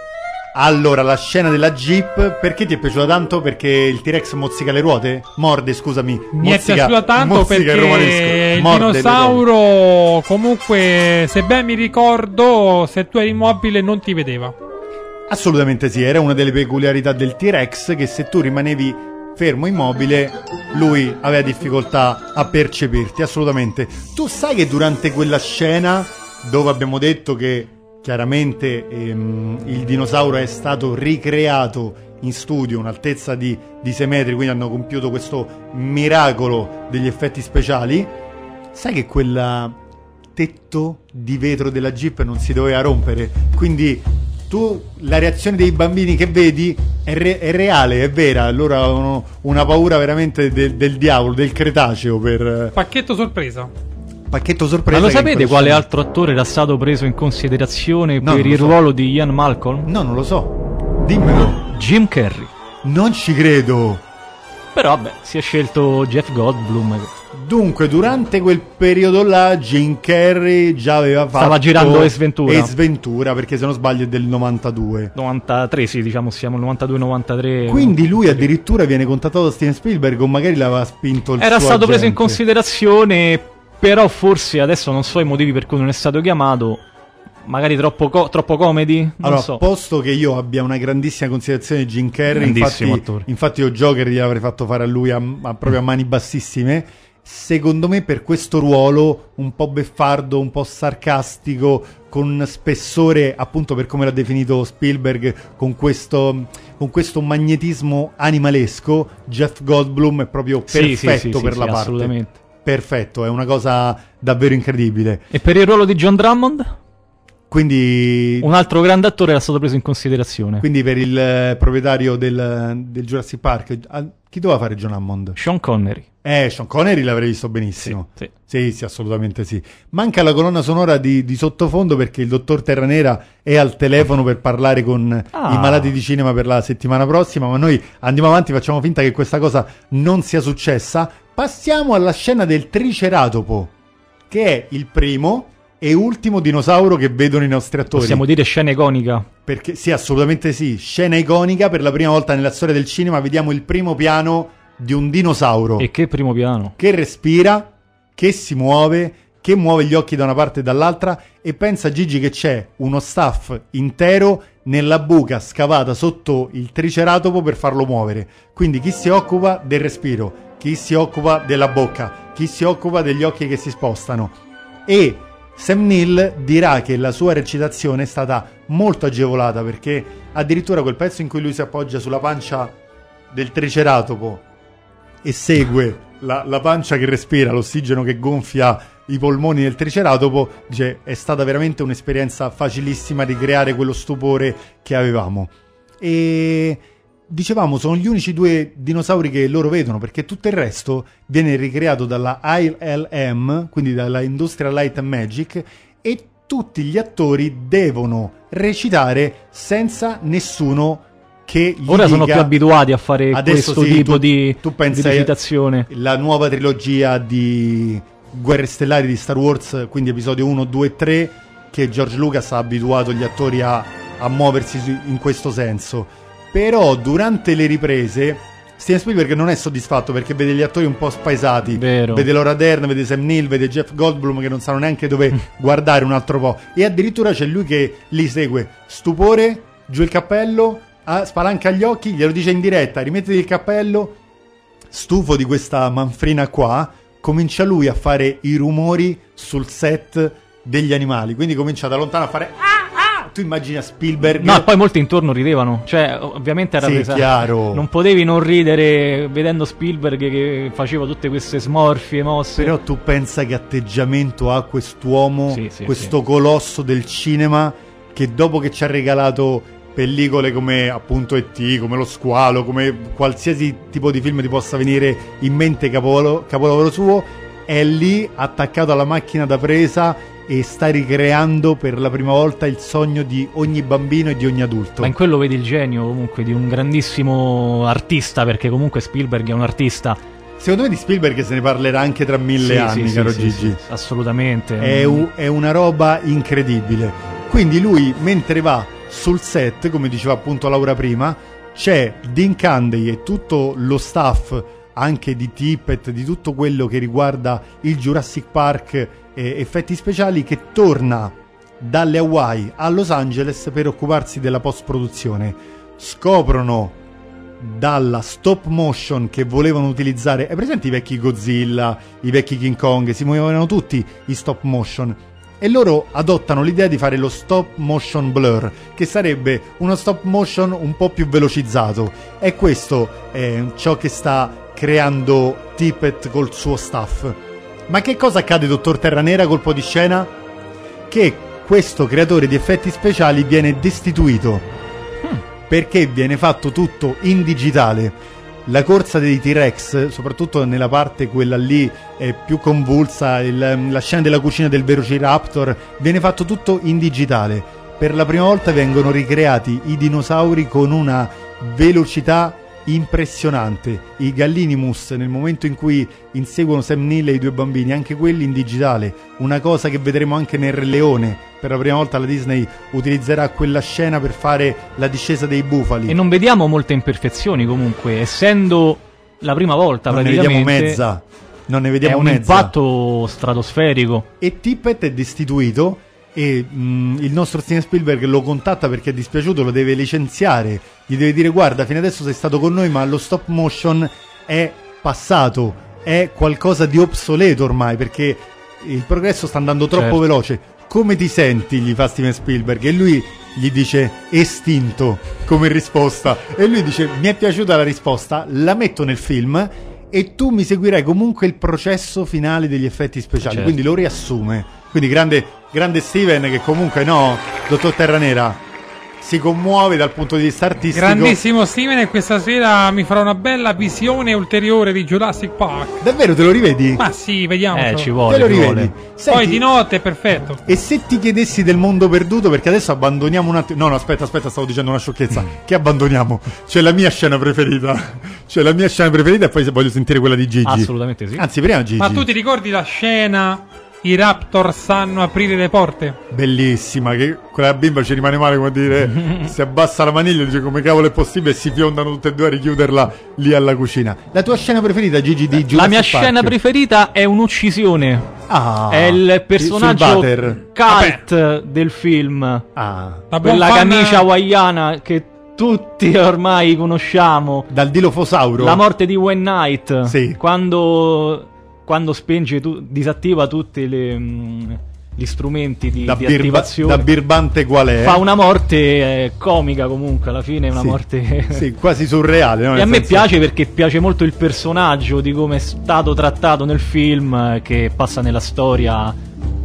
Allora, la scena della Jeep, perché ti è piaciuta tanto? Perché il T-Rex mozzica le ruote? Morde, scusami. Mi è Mozzica- piaciuta tanto perché il Morde dinosauro, comunque, se ben mi ricordo, se tu eri immobile non ti vedeva. Assolutamente sì, era una delle peculiarità del T-Rex che se tu rimanevi fermo immobile, lui aveva difficoltà a percepirti, assolutamente. Tu sai che durante quella scena dove abbiamo detto che chiaramente ehm, il dinosauro è stato ricreato in studio, un'altezza di, di 6 metri, quindi hanno compiuto questo miracolo degli effetti speciali, sai che quel tetto di vetro della Jeep non si doveva rompere, quindi tu la reazione dei bambini che vedi è, re- è reale, è vera, loro avevano una paura veramente del, del diavolo, del cretaceo per Pacchetto sorpresa. Pacchetto sorpresa. Ma lo sapete quale scena- altro attore era stato preso in considerazione No, per il so. ruolo di Ian Malcolm? No, non lo so. Dimmelo. Jim Carrey. Non ci credo. Però vabbè, si è scelto Jeff Goldblum. Dunque, durante quel periodo là, Jim Carrey già aveva fatto Stava girando Ace Ventura. Ace Ventura, perché se non sbaglio è del 92. 93, sì, diciamo siamo 92-93. Quindi lui addirittura viene contattato da Steven Spielberg o magari l'aveva spinto il Era suo stato preso in agente. considerazione, però forse adesso non so i motivi per cui non è stato chiamato. Magari troppo, co- troppo comedy? Non Allora, so. posto che io abbia una grandissima considerazione di Jim Carrey, infatti, attore. infatti io Joker gliel'avrei fatto fare a lui a, a- proprio a mani bassissime. Secondo me per questo ruolo un po' beffardo, un po' sarcastico, con spessore, appunto per come l'ha definito Spielberg, con questo, con questo magnetismo animalesco, Jeff Goldblum è proprio Sì, sì, perfetto sì, per sì, la sì, parte. assolutamente. Perfetto, è una cosa davvero incredibile. E per il ruolo di John Drummond? Quindi Un altro grande attore era stato preso in considerazione. Quindi per il eh, proprietario del, del Jurassic Park, ah, chi doveva fare John Hammond? Sean Connery. Eh, Sean Connery l'avrei visto benissimo. Sì, Sì, sì, assolutamente sì. Manca la colonna sonora di, di sottofondo perché il dottor Terranera è al telefono per parlare con Ah. i malati di cinema per la settimana prossima, ma noi andiamo avanti, facciamo finta che questa cosa non sia successa. Passiamo alla scena del Triceratopo, che è il primo e ultimo dinosauro che vedono i nostri attori. Possiamo dire scena iconica. Perché sì, assolutamente sì. Scena iconica per la prima volta nella storia del cinema. Vediamo il primo piano di un dinosauro E che primo piano. che respira, che si muove, che muove gli occhi da una parte e dall'altra. E pensa Gigi che c'è uno staff intero nella buca scavata sotto il triceratopo per farlo muovere. Quindi chi si occupa del respiro, chi si occupa della bocca, chi si occupa degli occhi che si spostano. E Sam Neill dirà che la sua recitazione è stata molto agevolata perché addirittura quel pezzo in cui lui si appoggia sulla pancia del triceratopo e segue la, la pancia che respira, l'ossigeno che gonfia i polmoni del triceratopo, dice è stata veramente un'esperienza facilissima di creare quello stupore che avevamo. E dicevamo, sono gli unici due dinosauri che loro vedono, perché tutto il resto viene ricreato dalla ILM, quindi dalla Industrial Light and Magic, e tutti gli attori devono recitare senza nessuno che gli Ora sono dica- più abituati a fare questo sì, tipo tu- di, tu pensa di recitazione. la nuova trilogia di Guerre Stellari di Star Wars, quindi episodio 1, 2 e 3, che George Lucas ha abituato gli attori a, a muoversi in questo senso. Però durante le riprese Steven Spielberg non è soddisfatto perché vede gli attori un po' spaesati. Vero. Vede Laura Dern, vede Sam Neill, vede Jeff Goldblum che non sanno neanche dove guardare un altro po'. E addirittura c'è lui che li segue. Stupore, giù il cappello, spalanca gli occhi, glielo dice in diretta, rimettiti il cappello. Stufo di questa manfrina qua, comincia lui a fare i rumori sul set degli animali. Quindi comincia da lontano a fare... Ah, Tu immagina Spielberg... No, e poi molti intorno ridevano. Cioè, ovviamente era Sì, presa. chiaro. Non potevi non ridere vedendo Spielberg che faceva tutte queste smorfie, mosse. Però tu pensa che atteggiamento ha quest'uomo, Sì, sì, questo colosso del cinema, che dopo che ci ha regalato pellicole come appunto E.T., come Lo Squalo, come qualsiasi tipo di film ti possa venire in mente capolavoro, capolavoro suo, è lì attaccato alla macchina da presa e sta ricreando per la prima volta il sogno di ogni bambino e di ogni adulto. Ma in quello vedi il genio comunque di un grandissimo artista, perché comunque Spielberg è un artista. Secondo me di Spielberg se ne parlerà anche tra mille Sì, anni, sì, caro sì, Gigi. assolutamente. È, u- è una roba incredibile. Quindi lui, mentre va sul set, come diceva appunto Laura prima, c'è Dean Candy e tutto lo staff anche di Tippett, di tutto quello che riguarda il Jurassic Park e effetti speciali che torna dalle Hawaii a Los Angeles per occuparsi della post-produzione. Scoprono dalla stop motion che volevano utilizzare. È presente i vecchi Godzilla, i vecchi King Kong, si muovevano tutti i stop motion. E loro adottano l'idea di fare lo stop motion blur, che sarebbe uno stop motion un po' più velocizzato. E questo è ciò che sta creando Tippett col suo staff. Ma che cosa accade, dottor Terranera, colpo di scena? Che questo creatore di effetti speciali viene destituito perché viene fatto tutto in digitale. La corsa dei T-Rex, soprattutto nella parte quella lì è più convulsa, il- la scena della cucina del Velociraptor, viene fatto tutto in digitale. Per la prima volta vengono ricreati i dinosauri con una velocità impressionante. I Gallinimus, nel momento in cui inseguono Sam Neill e i due bambini, anche quelli in digitale, una cosa che vedremo anche nel Re Leone. Per la prima volta la Disney utilizzerà quella scena per fare la discesa dei bufali. E non vediamo molte imperfezioni comunque, essendo la prima volta non ne praticamente. vediamo mezza. Non ne È vediamo un mezza. impatto stratosferico. E Tippett è destituito e mh, il nostro Steven Spielberg lo contatta perché è dispiaciuto, lo deve licenziare, gli deve dire guarda fino adesso sei stato con noi ma lo stop motion è passato, è qualcosa di obsoleto ormai perché il progresso sta andando troppo Certo. veloce. Come ti senti? gli fa Steven Spielberg e lui gli dice estinto come risposta e lui dice mi è piaciuta la risposta, la metto nel film e tu mi seguirai comunque il processo finale degli effetti speciali, Certo. quindi lo riassume. Quindi grande, grande Steven che comunque no, dottor Terranera, si commuove dal punto di vista artistico. Grandissimo Steven e questa sera mi farà una bella visione ulteriore di Jurassic Park. Davvero te lo rivedi? Ma sì, vediamo. Eh, ci te vuole, lo ci rivedi? Senti, Poi di notte è perfetto. E se ti chiedessi del mondo perduto, perché adesso abbandoniamo un attimo. No, no, aspetta, aspetta, stavo dicendo una sciocchezza. Mm. Che abbandoniamo? C'è la mia scena preferita. C'è la mia scena preferita e poi se voglio sentire quella di Gigi. Assolutamente sì. Anzi, prima Gigi. Ma tu ti ricordi la scena i Raptor sanno aprire le porte? Bellissima, che quella bimba ci rimane male come dire. si abbassa la maniglia e dice come cavolo è possibile e si fiondano tutte e due a richiuderla lì alla cucina. La tua scena preferita, Gigi, di Jurassic La mia Park? scena preferita è un'uccisione. Ah, è il personaggio cult del film. Ah, La Quella fan- camicia hawaiana che tutti ormai conosciamo. dal dilofosauro. La morte di One Night. Sì. Quando, quando spenge, tu- disattiva tutti le, mm, gli strumenti di, da, di birba- attivazione. da birbante qual è? Fa una morte eh, comica comunque, alla fine è una Sì. morte... Sì, quasi surreale. no? E a me piace perché piace molto il personaggio di come è stato trattato nel film, eh, che passa nella storia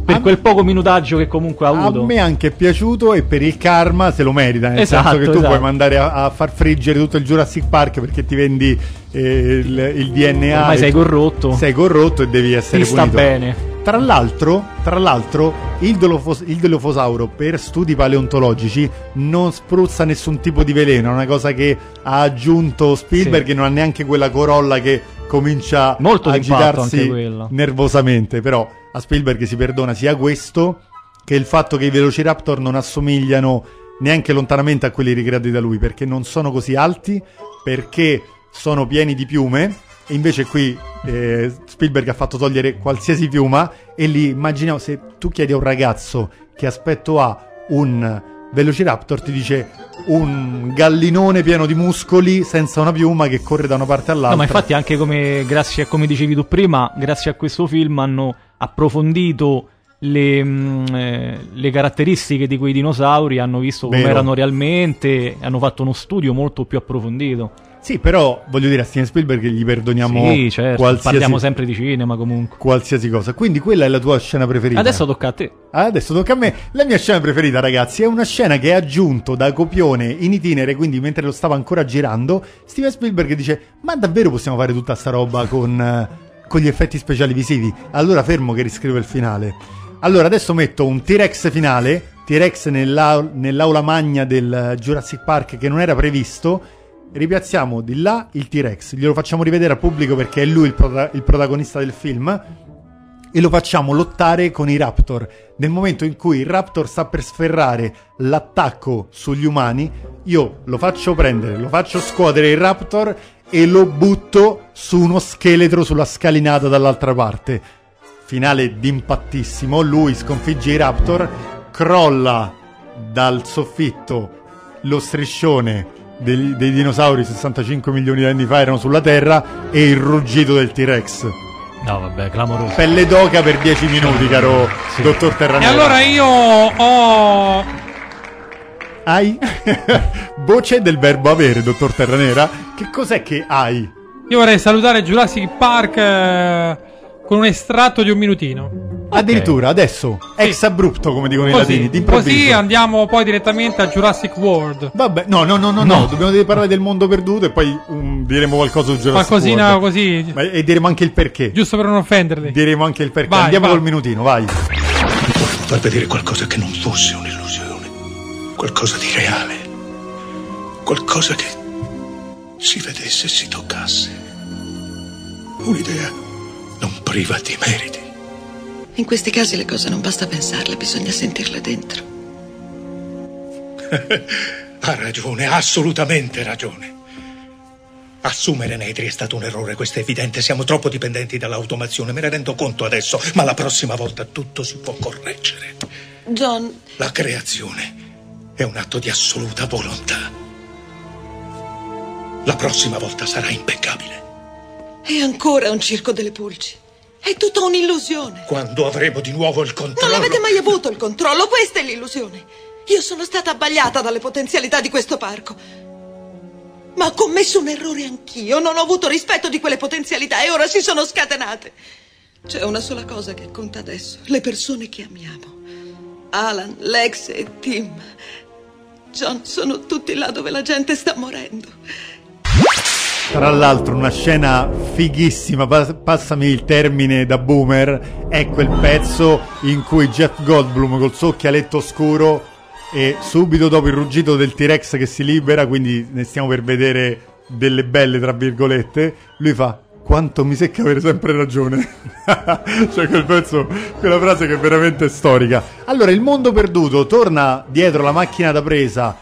per A- quel poco minutaggio che comunque ha A avuto. me anche è piaciuto e per il karma se lo merita, nel Esatto, senso che tu esatto. puoi mandare a, a far friggere tutto il Jurassic Park perché ti vendi il, il DNA. Ormai sei corrotto. Sei corrotto e devi essere Ti sta punito. bene. Tra l'altro, tra l'altro il, dolofos- il Delofosauro per studi paleontologici non spruzza nessun tipo di veleno, è una cosa che ha aggiunto Spielberg Sì. che non ha neanche quella corolla che comincia Molto a agitarsi nervosamente, però a Spielberg si perdona sia questo che il fatto che i Velociraptor non assomigliano neanche lontanamente a quelli ricreati da lui, perché non sono così alti, perché sono pieni di piume. E invece qui eh, Spielberg ha fatto togliere qualsiasi piuma e lì immaginiamo se tu chiedi a un ragazzo che aspetto ha un Velociraptor ti dice un gallinone pieno di muscoli senza una piuma che corre da una parte all'altra. No, ma infatti anche come, grazie a come dicevi tu prima, grazie a questo film hanno approfondito le, mm, eh, le caratteristiche di quei dinosauri, hanno visto come erano realmente, hanno fatto uno studio molto più approfondito. Sì, però voglio dire a Steven Spielberg gli perdoniamo sì, certo, qualsiasi, parliamo sempre di cinema comunque. qualsiasi cosa. Quindi quella è la tua scena preferita. Adesso tocca a te. Adesso tocca a me. La mia scena preferita, ragazzi, è una scena che è aggiunto da copione in itinere, quindi mentre lo stava ancora girando, Steven Spielberg dice: Ma davvero possiamo fare tutta sta roba con, eh, con gli effetti speciali visivi? Allora fermo che riscrivo il finale. Allora, adesso metto un T-Rex finale, T-Rex nell'au- nell'aula magna del eh, Jurassic Park che non era previsto. Ripiazziamo di là il T-Rex, glielo facciamo rivedere al pubblico perché è lui il, prota- il protagonista del film e lo facciamo lottare con i Raptor. Nel momento in cui il Raptor sta per sferrare l'attacco sugli umani, io lo faccio prendere, lo faccio scuotere il Raptor e lo butto su uno scheletro sulla scalinata dall'altra parte. Finale d'impattissimo, lui sconfigge i Raptor, crolla dal soffitto lo striscione dei, dei dinosauri 65 milioni di anni fa erano sulla Terra e il ruggito del T-Rex. No, vabbè, clamoroso. Pelle d'oca per 10 minuti, caro dottor E Terranera. allora io ho. Hai? Voce del verbo avere, dottor Terranera. Che cos'è che hai? Io vorrei salutare Jurassic Park eh, con un estratto di un minutino. Addirittura adesso, ex abrupto, come dicono i latini, Così, d'improvviso. così andiamo poi direttamente a Jurassic World. Vabbè, no, no, no, no, no, dobbiamo parlare del mondo perduto e poi um, diremo qualcosa su Jurassic Qualcosina World. così, Ma- e diremo anche il perché. giusto per non offenderli. Diremo anche il perché. Vai, Andiamo vai. col minutino, vai. far vedere qualcosa che non fosse un'illusione, qualcosa di reale, qualcosa che si vedesse e si toccasse. Un'idea non priva di meriti. In questi casi le cose non basta pensarle, bisogna sentirle dentro. Ha ragione, ha assolutamente ragione. Assumere Nedri è stato un errore, questo è evidente. Siamo troppo dipendenti dall'automazione, me ne rendo conto adesso, ma la prossima volta tutto si può correggere. John, La creazione è un atto di assoluta volontà. La prossima volta sarà impeccabile. È ancora un circo delle pulci. È tutta un'illusione. Quando avremo di nuovo il Non controllo. avete mai avuto il controllo, questa è l'illusione. Io sono stata abbagliata dalle potenzialità di questo parco. Ma ho commesso un errore anch'io, non ho avuto rispetto di quelle potenzialità e ora si sono scatenate. C'è una sola cosa che conta adesso, le persone che amiamo. Alan, Lex e Tim. John, sono tutti là dove la gente sta morendo. Tra l'altro una scena fighissima, pa- passami il termine da boomer, è quel pezzo in cui Jeff Goldblum col suo occhialetto scuro e subito dopo il ruggito del T-Rex che si libera, quindi ne stiamo per vedere delle belle tra virgolette, lui fa quanto mi secca avere sempre ragione. cioè quel pezzo, quella frase che è veramente storica. Allora il mondo perduto torna dietro la macchina da presa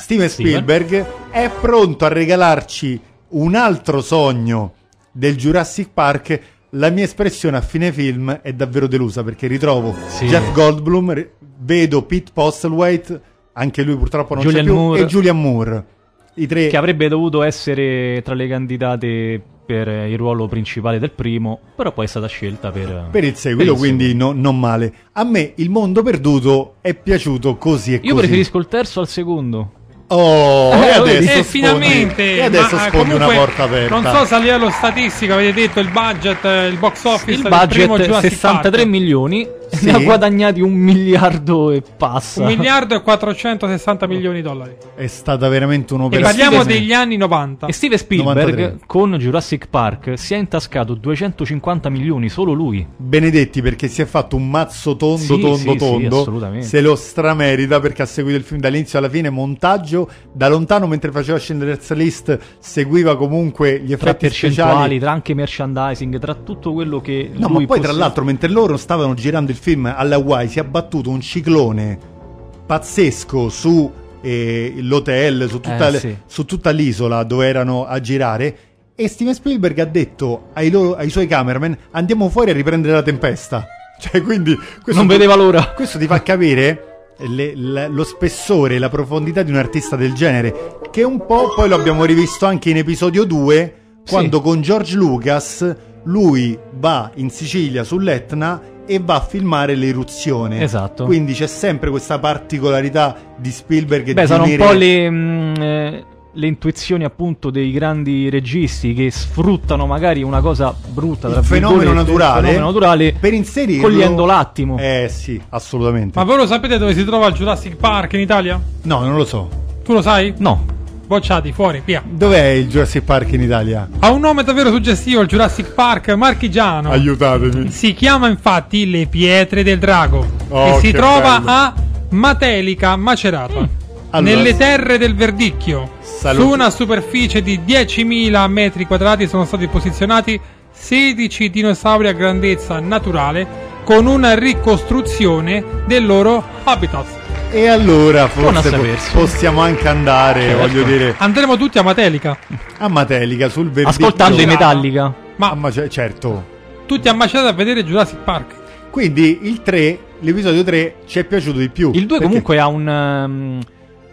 Steven Spielberg è pronto a regalarci un altro sogno del Jurassic Park. La mia espressione a fine film è davvero delusa perché ritrovo Sì. Jeff Goldblum, vedo Pete Postlewaite, anche lui purtroppo non Julianne c'è più, Moore. e Julian Moore. I tre Che avrebbe dovuto essere tra le candidate per il ruolo principale del primo, però poi è stata scelta per, per il seguito, quindi no- non male. A me il mondo perduto è piaciuto così e Io così. preferisco il terzo al secondo. Oh, e Eh, adesso E sfondi- finalmente, e adesso ma, eh, sfondi una comunque, porta aperta. Non so se a livello statistico avete detto il budget, eh, il box office Il budget Jurassic 63 Park. milioni, Sì. ne ha guadagnati un miliardo e passa. Un miliardo e 460 milioni di dollari. È stata veramente E un'operazione. parliamo degli anni 90. E Steven Spielberg 93. con Jurassic Park si è intascato 250 milioni, solo lui. Benedetti perché si è fatto un mazzo tondo, Sì, tondo, sì, sì, tondo. assolutamente. se lo stramerita perché ha seguito il film dall'inizio alla fine, montaggio da lontano mentre faceva Schindler's List, seguiva comunque gli Tra effetti percentuali, speciali. tra anche merchandising, tra tutto quello che No, ma poi tra possede. l'altro mentre loro stavano girando il film alle Hawaii si è abbattuto un ciclone pazzesco su eh, l'hotel, su tutta, Eh, le- sì. su tutta l'isola dove erano a girare e Steven Spielberg ha detto ai, loro- ai suoi cameraman andiamo fuori a riprendere la tempesta. Cioè, quindi Non vedeva l'ora. Questo ti fa capire le- la- lo spessore e la profondità di un artista del genere, che un po' poi lo abbiamo rivisto anche in episodio 2, quando con George Lucas lui va in Sicilia sull'Etna e va a filmare l'eruzione. Esatto. Quindi c'è sempre questa particolarità di Spielberg Beh, di sono un po' le, mm, eh, le intuizioni appunto dei grandi registi che sfruttano magari una cosa brutta, tra il fenomeno virgolette, il naturale, fenomeno naturale per inserirlo cogliendo l'attimo. Eh sì, assolutamente. Ma voi lo sapete dove si trova il Jurassic Park in Italia? No, non lo so. Tu lo sai? No. bocciati, fuori, via. Dov'è il Jurassic Park in Italia? Ha un nome davvero suggestivo, il Jurassic Park marchigiano. Aiutatemi. Si chiama infatti Le Pietre del Drago Oh, e si trova bello. a Matelica, Macerata. Allora, Nelle terre del Verdicchio, Saluti. su una superficie di 10.000 metri quadrati sono stati posizionati 16 dinosauri a grandezza naturale con una ricostruzione del loro habitat. E allora forse po- possiamo anche andare, Certo. voglio dire, Andremo tutti a Matelica, a Matelica sul verdicchio. Ascoltando i. Metallica. ma ma c- certo. tutti a Macerata a vedere Jurassic Park. Quindi il 3, l'episodio 3 ci è piaciuto di più. Il 2 Perché- comunque ha un, ehm,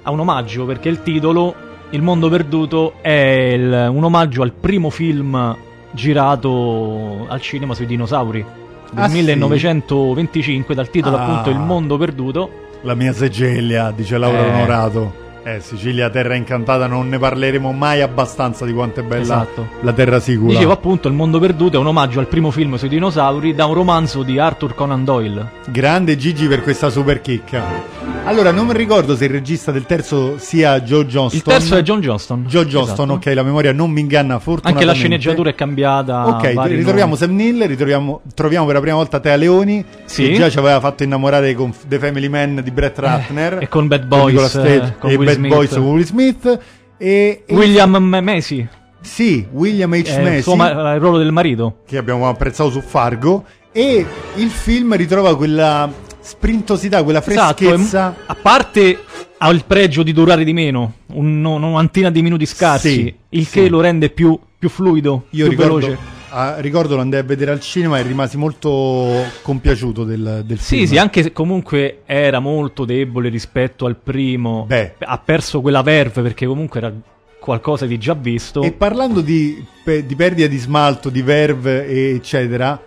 ha un omaggio perché il titolo, Il mondo perduto, è il- un omaggio al primo film girato al cinema sui dinosauri del Ah, sì? 1925 dal titolo Ah. appunto Il mondo perduto. La mia Segelia, dice Laura Eh. Onorato. Eh, Sicilia, terra incantata, non ne parleremo mai abbastanza di quanto è bella Esatto. la terra sicura. Dicevo appunto Il mondo perduto è un omaggio al primo film sui dinosauri da un romanzo di Arthur Conan Doyle. Grande Gigi per questa super chicca. Allora, non mi ricordo se il regista del terzo sia Joe Johnston. Il terzo è John Johnston. Joe Johnston, Esatto. ok, la memoria non mi inganna Anche fortunatamente. la sceneggiatura è cambiata. Ok, ritroviamo nomi. Sam Neill, ritroviamo, troviamo per la prima volta Tea Leoni, Sì. che già ci aveva fatto innamorare con The Family Man di Brett Ratner. e con Bad con Boys, Cage eh, con e Will Bad Smith. Boys con Will Smith. E, e- William M- Macy. Sì, William H. il, Macy, ma- il ruolo del marito. che abbiamo apprezzato su Fargo. E il film ritrova quella sprintosità, quella Esatto, freschezza. a parte ha il pregio di durare di meno, un- una mantina di minuti scarsi, Sì, il sì. che lo rende più, più fluido, Io più ricordo, veloce. Ah, ricordo lo andai a vedere al cinema e rimasi molto compiaciuto del, del film. Sì, sì, anche se comunque era molto debole rispetto al primo, Beh. ha perso quella verve perché comunque era qualcosa di già visto. E parlando di, di perdita di smalto, di verve, eccetera,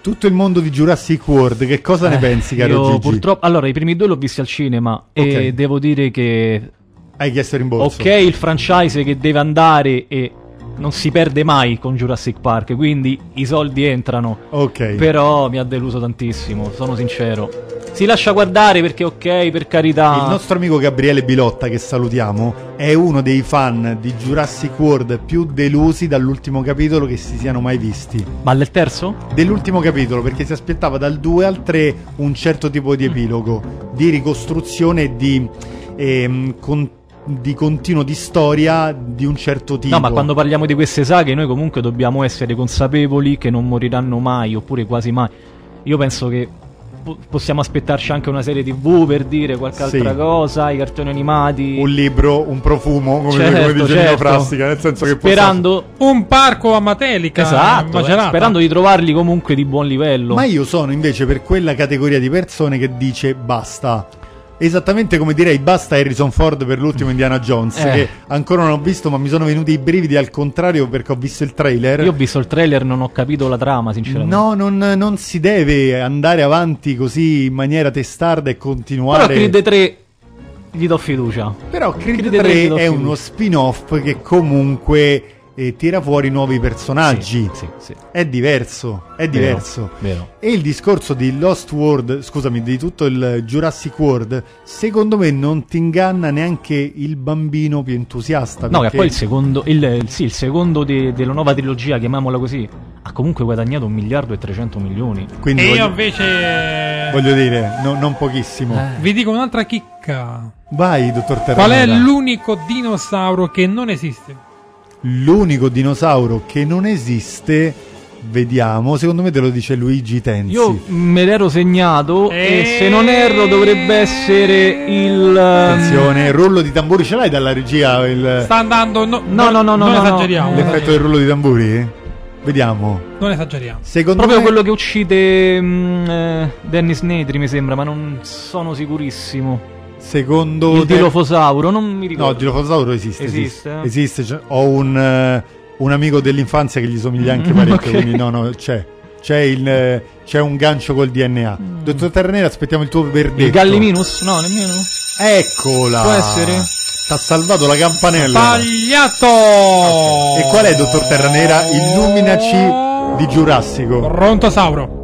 tutto il mondo di Jurassic World, che cosa ne Eh, pensi, caro Gigi? purtroppo, allora, i primi due l'ho visti al cinema Ok. e devo dire che Hai chiesto il rimborso? Ok, il franchise che deve andare e non si perde mai con Jurassic Park, quindi i soldi entrano. Ok. Però mi ha deluso tantissimo, sono sincero. Si lascia guardare perché ok, per carità. Il nostro amico Gabriele Bilotta, che salutiamo, è uno dei fan di Jurassic World più delusi dall'ultimo capitolo che si siano mai visti. Ma del terzo? Dell'ultimo capitolo, perché si aspettava dal 2 al 3 un certo tipo di epilogo, di ricostruzione e di, ehm, con- di continuo di storia di un certo tipo. No, ma quando parliamo di queste saghe noi comunque dobbiamo essere consapevoli che non moriranno mai, oppure quasi mai. Io penso che po- possiamo aspettarci anche una serie tv per dire qualche Sì. altra cosa, i cartoni animati. Un libro, un profumo, come, Certo, come dice Nino certo. Frassica, nel senso che Sperando, Un parco a Matelica, esatto, eh, sperando di trovarli comunque di buon livello. Ma io sono invece per quella categoria di persone che dice basta. Esattamente come direi basta Harrison Ford per l'ultimo Indiana Jones, Eh. che ancora non ho visto, ma mi sono venuti i brividi al contrario perché ho visto il trailer. Io ho visto il trailer, non ho capito la trama, sinceramente. No, non, non si deve andare avanti così in maniera testarda e Però continuare. Creed 3 gli do fiducia. Però Creed Creed 3 3 gli do è fiducia. uno spin-off che comunque eh, tira fuori nuovi personaggi. Sì, sì, sì. È diverso, è diverso. Vero. E il discorso di Lost World, scusami, di tutto il Jurassic World, secondo me non ti inganna neanche il bambino più entusiasta. No, che poi il secondo, il, sì, il secondo de- della nuova trilogia, chiamiamola così, ha comunque guadagnato un miliardo e 300 milioni. Quindi E io voglio, invece voglio dire, no- non pochissimo. Eh. vi dico un'altra chicca. Vai, dottor Terranera. Qual è l'unico dinosauro che non esiste? L'unico dinosauro che non esiste, vediamo, secondo me te lo dice Luigi Tenzi. Io me l'ero segnato e, E- se non erro dovrebbe essere il... Attenzione, rullo di tamburi ce l'hai dalla regia? Il... Sta andando. No, No, no, no, no, Non no, esageriamo. no. L'effetto del rullo di tamburi? Vediamo. Non esageriamo. Secondo Proprio me... quello che uccide mm, eh, Dennis Nedry mi sembra, ma non sono sicurissimo. Secondo Il te- dilofosauro, non mi No, ricordo. il dilofosauro esiste. Esiste? Esiste. Esiste, cioè, ho un, eh, un amico dell'infanzia che gli somiglia anche Mm, parecchio, ok. quindi no, no, c'è. C'è, il, eh, c'è un gancio col DNA. Dottor Terranera, aspettiamo il tuo verdetto. Mm. Il Galliminus? No, nemmeno. Eccola! Può essere? T'ha salvato la campanella. Sbagliato! E qual è, dottor Terranera? Illuminaci di Giurassico. Rontosauro.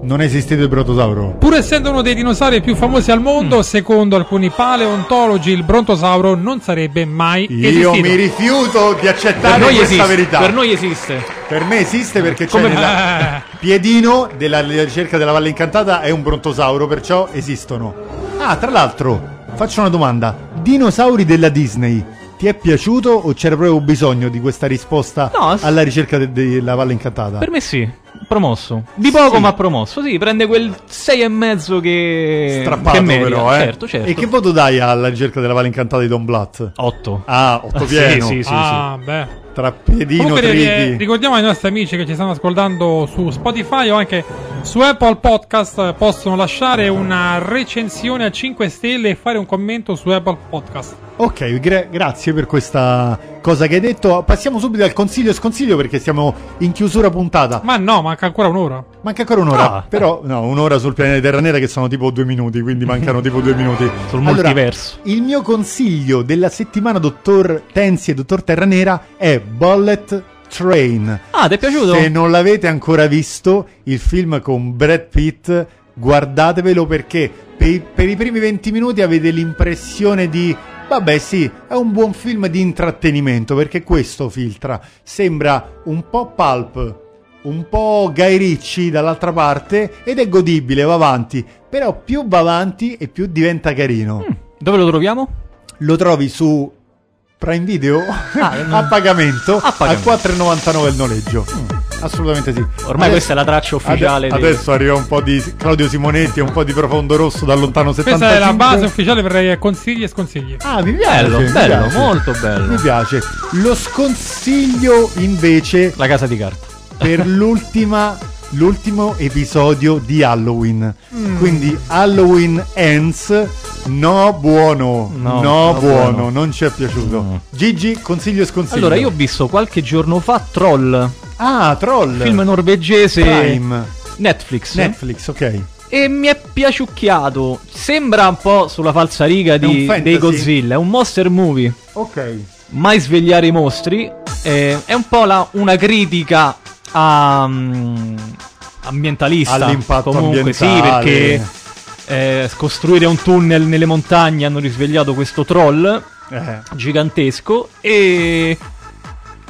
Non è esistito il brontosauro. Pur essendo uno dei dinosauri più famosi al mondo, secondo alcuni paleontologi il brontosauro non sarebbe mai Io esistito. mi rifiuto di accettare questa esiste. verità. Per noi esiste. Per me esiste perché c'è Come- nella piedino della ricerca della Valle Incantata è un brontosauro, perciò esistono. Ah, tra l'altro, faccio una domanda. Dinosauri della Disney, ti è piaciuto o c'era proprio bisogno di questa risposta No, alla ricerca de- della Valle Incantata? Per me sì. Promosso. Di poco Sì. ma promosso. Sì, prende quel 6 e mezzo che... Strappato che merita. però, eh. Certo, certo. E che voto dai alla ricerca della Valle Incantata di Don Blatt? 8. Ah, otto pieno. Sì, sì, sì. ah, beh. Tra piedino, Comunque eh, ricordiamo ai nostri amici che ci stanno ascoltando su Spotify o anche su Apple Podcast possono lasciare una recensione a 5 stelle e fare un commento su Apple Podcast. Ok, gra- grazie per questa cosa che hai detto. Passiamo subito al consiglio e sconsiglio perché siamo in chiusura puntata. Ma no, manca ancora un'ora. Manca ancora un'ora, Ah. però no, un'ora sul pianeta Terra Nera che sono tipo due minuti, quindi mancano tipo due minuti. Sul Allora, multiverso. il mio consiglio della settimana, dottor Tensi e dottor Terra Nera, è Bullet Train. Ah, ti è piaciuto? Se non l'avete ancora visto, il film con Brad Pitt, guardatevelo perché per i, per i primi 20 minuti avete l'impressione di... Vabbè sì, è un buon film di intrattenimento perché questo filtra. Sembra un po' pulp, un po' Guy Ricci dall'altra parte ed è godibile, va avanti. Però più va avanti e più diventa carino. Dove lo troviamo? Lo trovi su Prime Video a pagamento, A pagamento. a 4,99 il noleggio. Assolutamente sì. Ormai questa è la traccia ufficiale ade- dei- Adesso arriva un po' di Claudio Simonetti e un po' di Profondo Rosso da lontano 75. Questa è la base ufficiale per i consigli e sconsigli. Ah, mi piace. Bello, mi bello, piace. molto bello. Mi piace. Lo sconsiglio invece La casa di carta. per l'ultima l'ultimo episodio di Halloween. Mm. Quindi Halloween Ends no buono, No, no, no buono, buono. non ci è piaciuto. Gigi, consiglio e sconsiglio. Allora, io ho visto qualche giorno fa Troll, Ah, Troll. film norvegese Prime. Netflix. Netflix, ok. E mi è piaciucchiato. Sembra un po' sulla falsariga un di, dei Godzilla. È un monster movie. Ok. Mai svegliare i mostri. Eh, è un po' la- una critica mm, ambientalista. All'impatto Comunque, sì, ambientale. perché eh, costruire un tunnel nelle montagne hanno risvegliato questo troll Eh. gigantesco e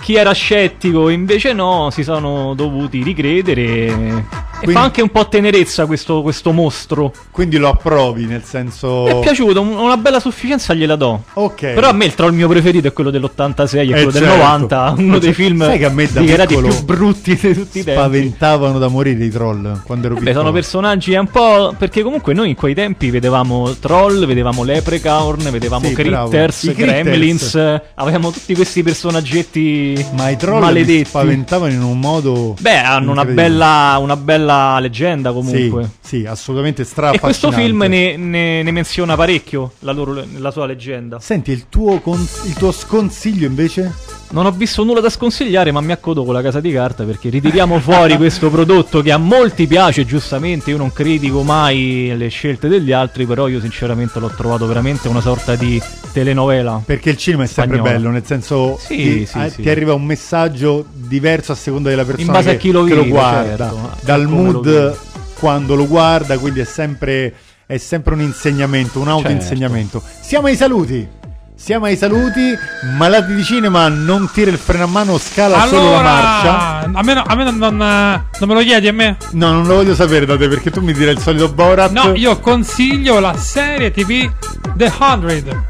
chi era scettico invece no, si sono dovuti ricredere Quindi- fa anche un po' tenerezza questo, questo mostro. Quindi lo approvi, nel Mi senso... è piaciuto, un- una bella sufficienza gliela do. Ok. Però a me il troll mio preferito è quello dell'86 e Eh, quello del certo. 90, uno Eh, dei film sai che a me da dichiarati più brutti di tutti i tempi. Spaventavano da morire i troll quando ero Beh, piccolo. sono personaggi un po'. Perché comunque noi in quei tempi vedevamo troll, vedevamo leprechaun, vedevamo Sì, critters, I Critters. gremlins. eh, Avevamo tutti questi personaggetti Ma i troll mi maledetti. spaventavano in un modo... Beh, hanno una bella, una bella leggenda comunque. Sì, sì, assolutamente stra E questo film ne, ne- ne menziona parecchio la, loro, la sua leggenda. Senti, il tuo, con- il tuo sconsiglio invece? Non ho visto nulla da sconsigliare, ma mi accodo con la casa di carta perché ritiriamo fuori questo prodotto che a molti piace, giustamente. Io non critico mai le scelte degli altri, però io sinceramente l'ho trovato veramente una sorta di telenovela. Perché il cinema è sempre Spagnola. bello, nel senso Sì, ti, sì, eh, sì. ti arriva un messaggio diverso a seconda della persona base a che, chi lo che lo vive, guarda, certo, dal lo mood vive. quando lo guarda, quindi è sempre, è sempre un insegnamento, un autoinsegnamento. Siamo ai saluti. Siamo ai saluti. Malati di cinema non tira il freno a mano, scala solo la marcia. a me, no- a me non, non, eh, non me lo chiedi a me? No, non lo voglio sapere da te perché tu mi dirai il solito Borat. No, io consiglio la serie TV The 100.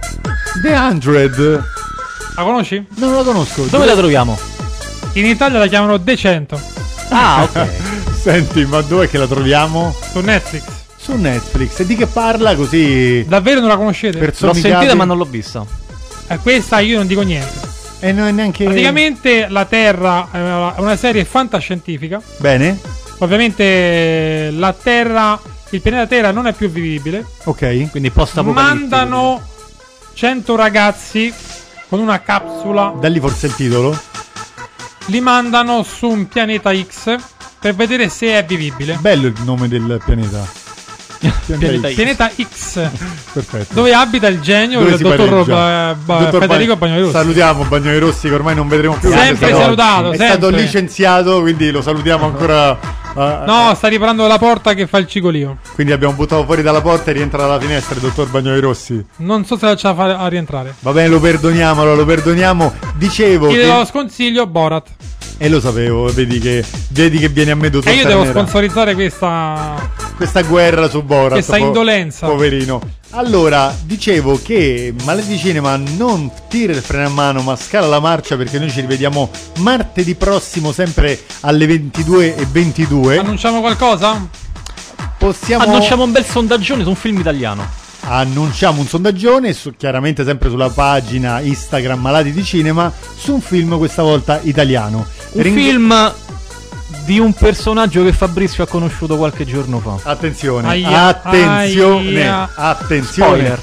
The 100. La conosci? Non la conosco. Dove la troviamo? In Italia la chiamano The 100 Ah, ok. Senti, ma dov'è che la troviamo? su Netflix. Su Netflix. E di che parla così? Davvero non la conoscete? L'ho sentita, ma non l'ho vista. Eh, questa io non dico niente. E non è neanche. Praticamente la Terra è una serie fantascientifica. Bene. Ovviamente la Terra, il pianeta Terra non è più vivibile. Ok. Quindi post Mandano 100 ragazzi con una capsula, Da lì forse il titolo. li mandano su un pianeta X per vedere se è vivibile. Bello il nome del pianeta. Pianeta X. Pianeta X, Perfetto. dove abita il genio Dove si dottor pareggia? Ba- Ba- Dottor Federico Bagn- Bagnoli Salutiamo Bagnoli Rossi che ormai non vedremo più. Sempre salutato, È stato licenziato, quindi lo salutiamo ancora, Ah, No, sta riparando la porta che fa il cigolio. Quindi abbiamo buttato fuori dalla porta e rientra dalla finestra il dottor Bagnoli Rossi. Non so se ce la fa a rientrare. Va bene, lo perdoniamo, lo perdoniamo. Dicevo Io che... lo sconsiglio Borat. E lo sapevo, vedi che, vedi che viene a me dottor E io devo Ternera. sponsorizzare questa. questa guerra su Borat. Questa indolenza. Poverino. Allora, dicevo che Maledi Cinema non tira il freno a mano ma scala la marcia perché noi ci rivediamo martedì prossimo sempre alle 22.22. Annunciamo qualcosa? Possiamo... Annunciamo un bel sondaggione su un film italiano. Annunciamo un sondaggione, su- chiaramente sempre sulla pagina Instagram Malati di Cinema, su un film questa volta italiano. Un Ring- film di un personaggio che Fabrizio ha conosciuto qualche giorno fa. Attenzione, Aia, attenzione, aia. attenzione. Spoiler.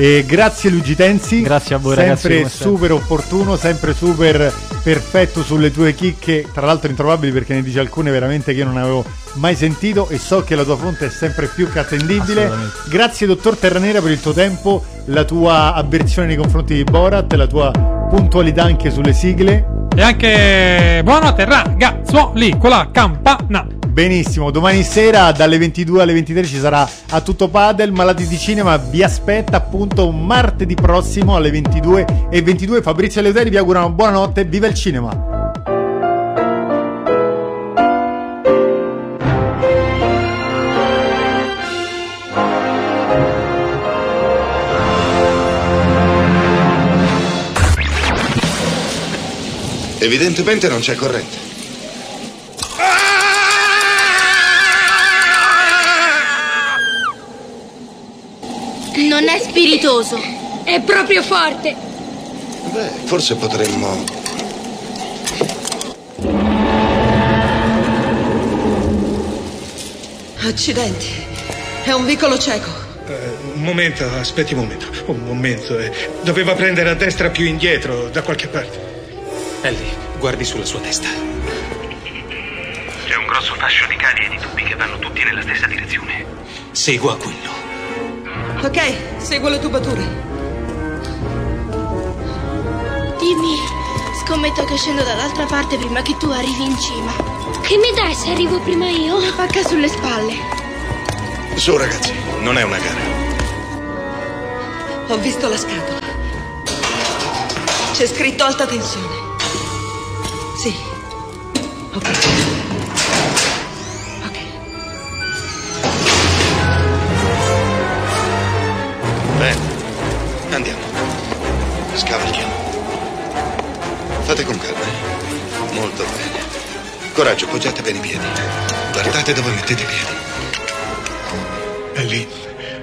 E grazie Luigi Tenzi. Grazie a voi, sempre ragazzi, sempre. super opportuno, sempre super perfetto sulle tue chicche, tra l'altro introvabili perché ne dici alcune veramente che io non avevo mai sentito e so che la tua fonte è sempre più che attendibile. Grazie dottor Terranera per il tuo tempo, la tua avversione nei confronti di Borat, la tua puntualità anche sulle sigle. E anche. Buonanotte, ragazzuoli, con la campana. Benissimo, domani sera dalle 22 alle 23 ci sarà a tutto padel, Malati di Cinema vi aspetta appunto martedì prossimo alle 22 e 22. Fabrizio Leuteri vi augurano buonanotte, viva il cinema! Evidentemente non c'è corrente. Non è spiritoso, è proprio forte. Beh, forse potremmo... Accidenti. È un vicolo cieco. Eh, un momento, aspetti un momento. Un momento. eh. Doveva prendere a destra più indietro, da qualche parte. Ellie, guardi sulla sua testa. C'è un grosso fascio di cavi e di tubi che vanno tutti nella stessa direzione. Segua quello. Ok, seguo le tubature. Dimmi, scommetto che scendo dall'altra parte prima che tu arrivi in cima. Che mi dai se arrivo prima io? Una pacca sulle spalle. Su ragazzi, non è una gara. Ho visto la scatola. C'è scritto alta tensione. Sì. Ok. Coraggio, poggiate bene i piedi. Guardate dove mettete i piedi. È lì.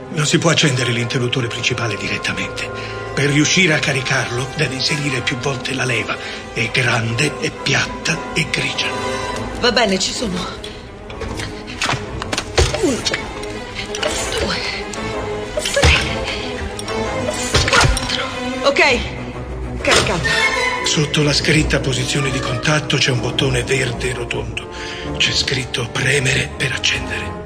Non si può accendere l'interruttore principale direttamente. Per riuscire a caricarlo deve inserire più volte la leva. È grande, è piatta e grigia. Va bene, ci sono. Uno. Due. Tre. Quattro. Ok. Caricata. Sotto la scritta posizione di contatto c'è un bottone verde rotondo. C'è scritto premere per accendere.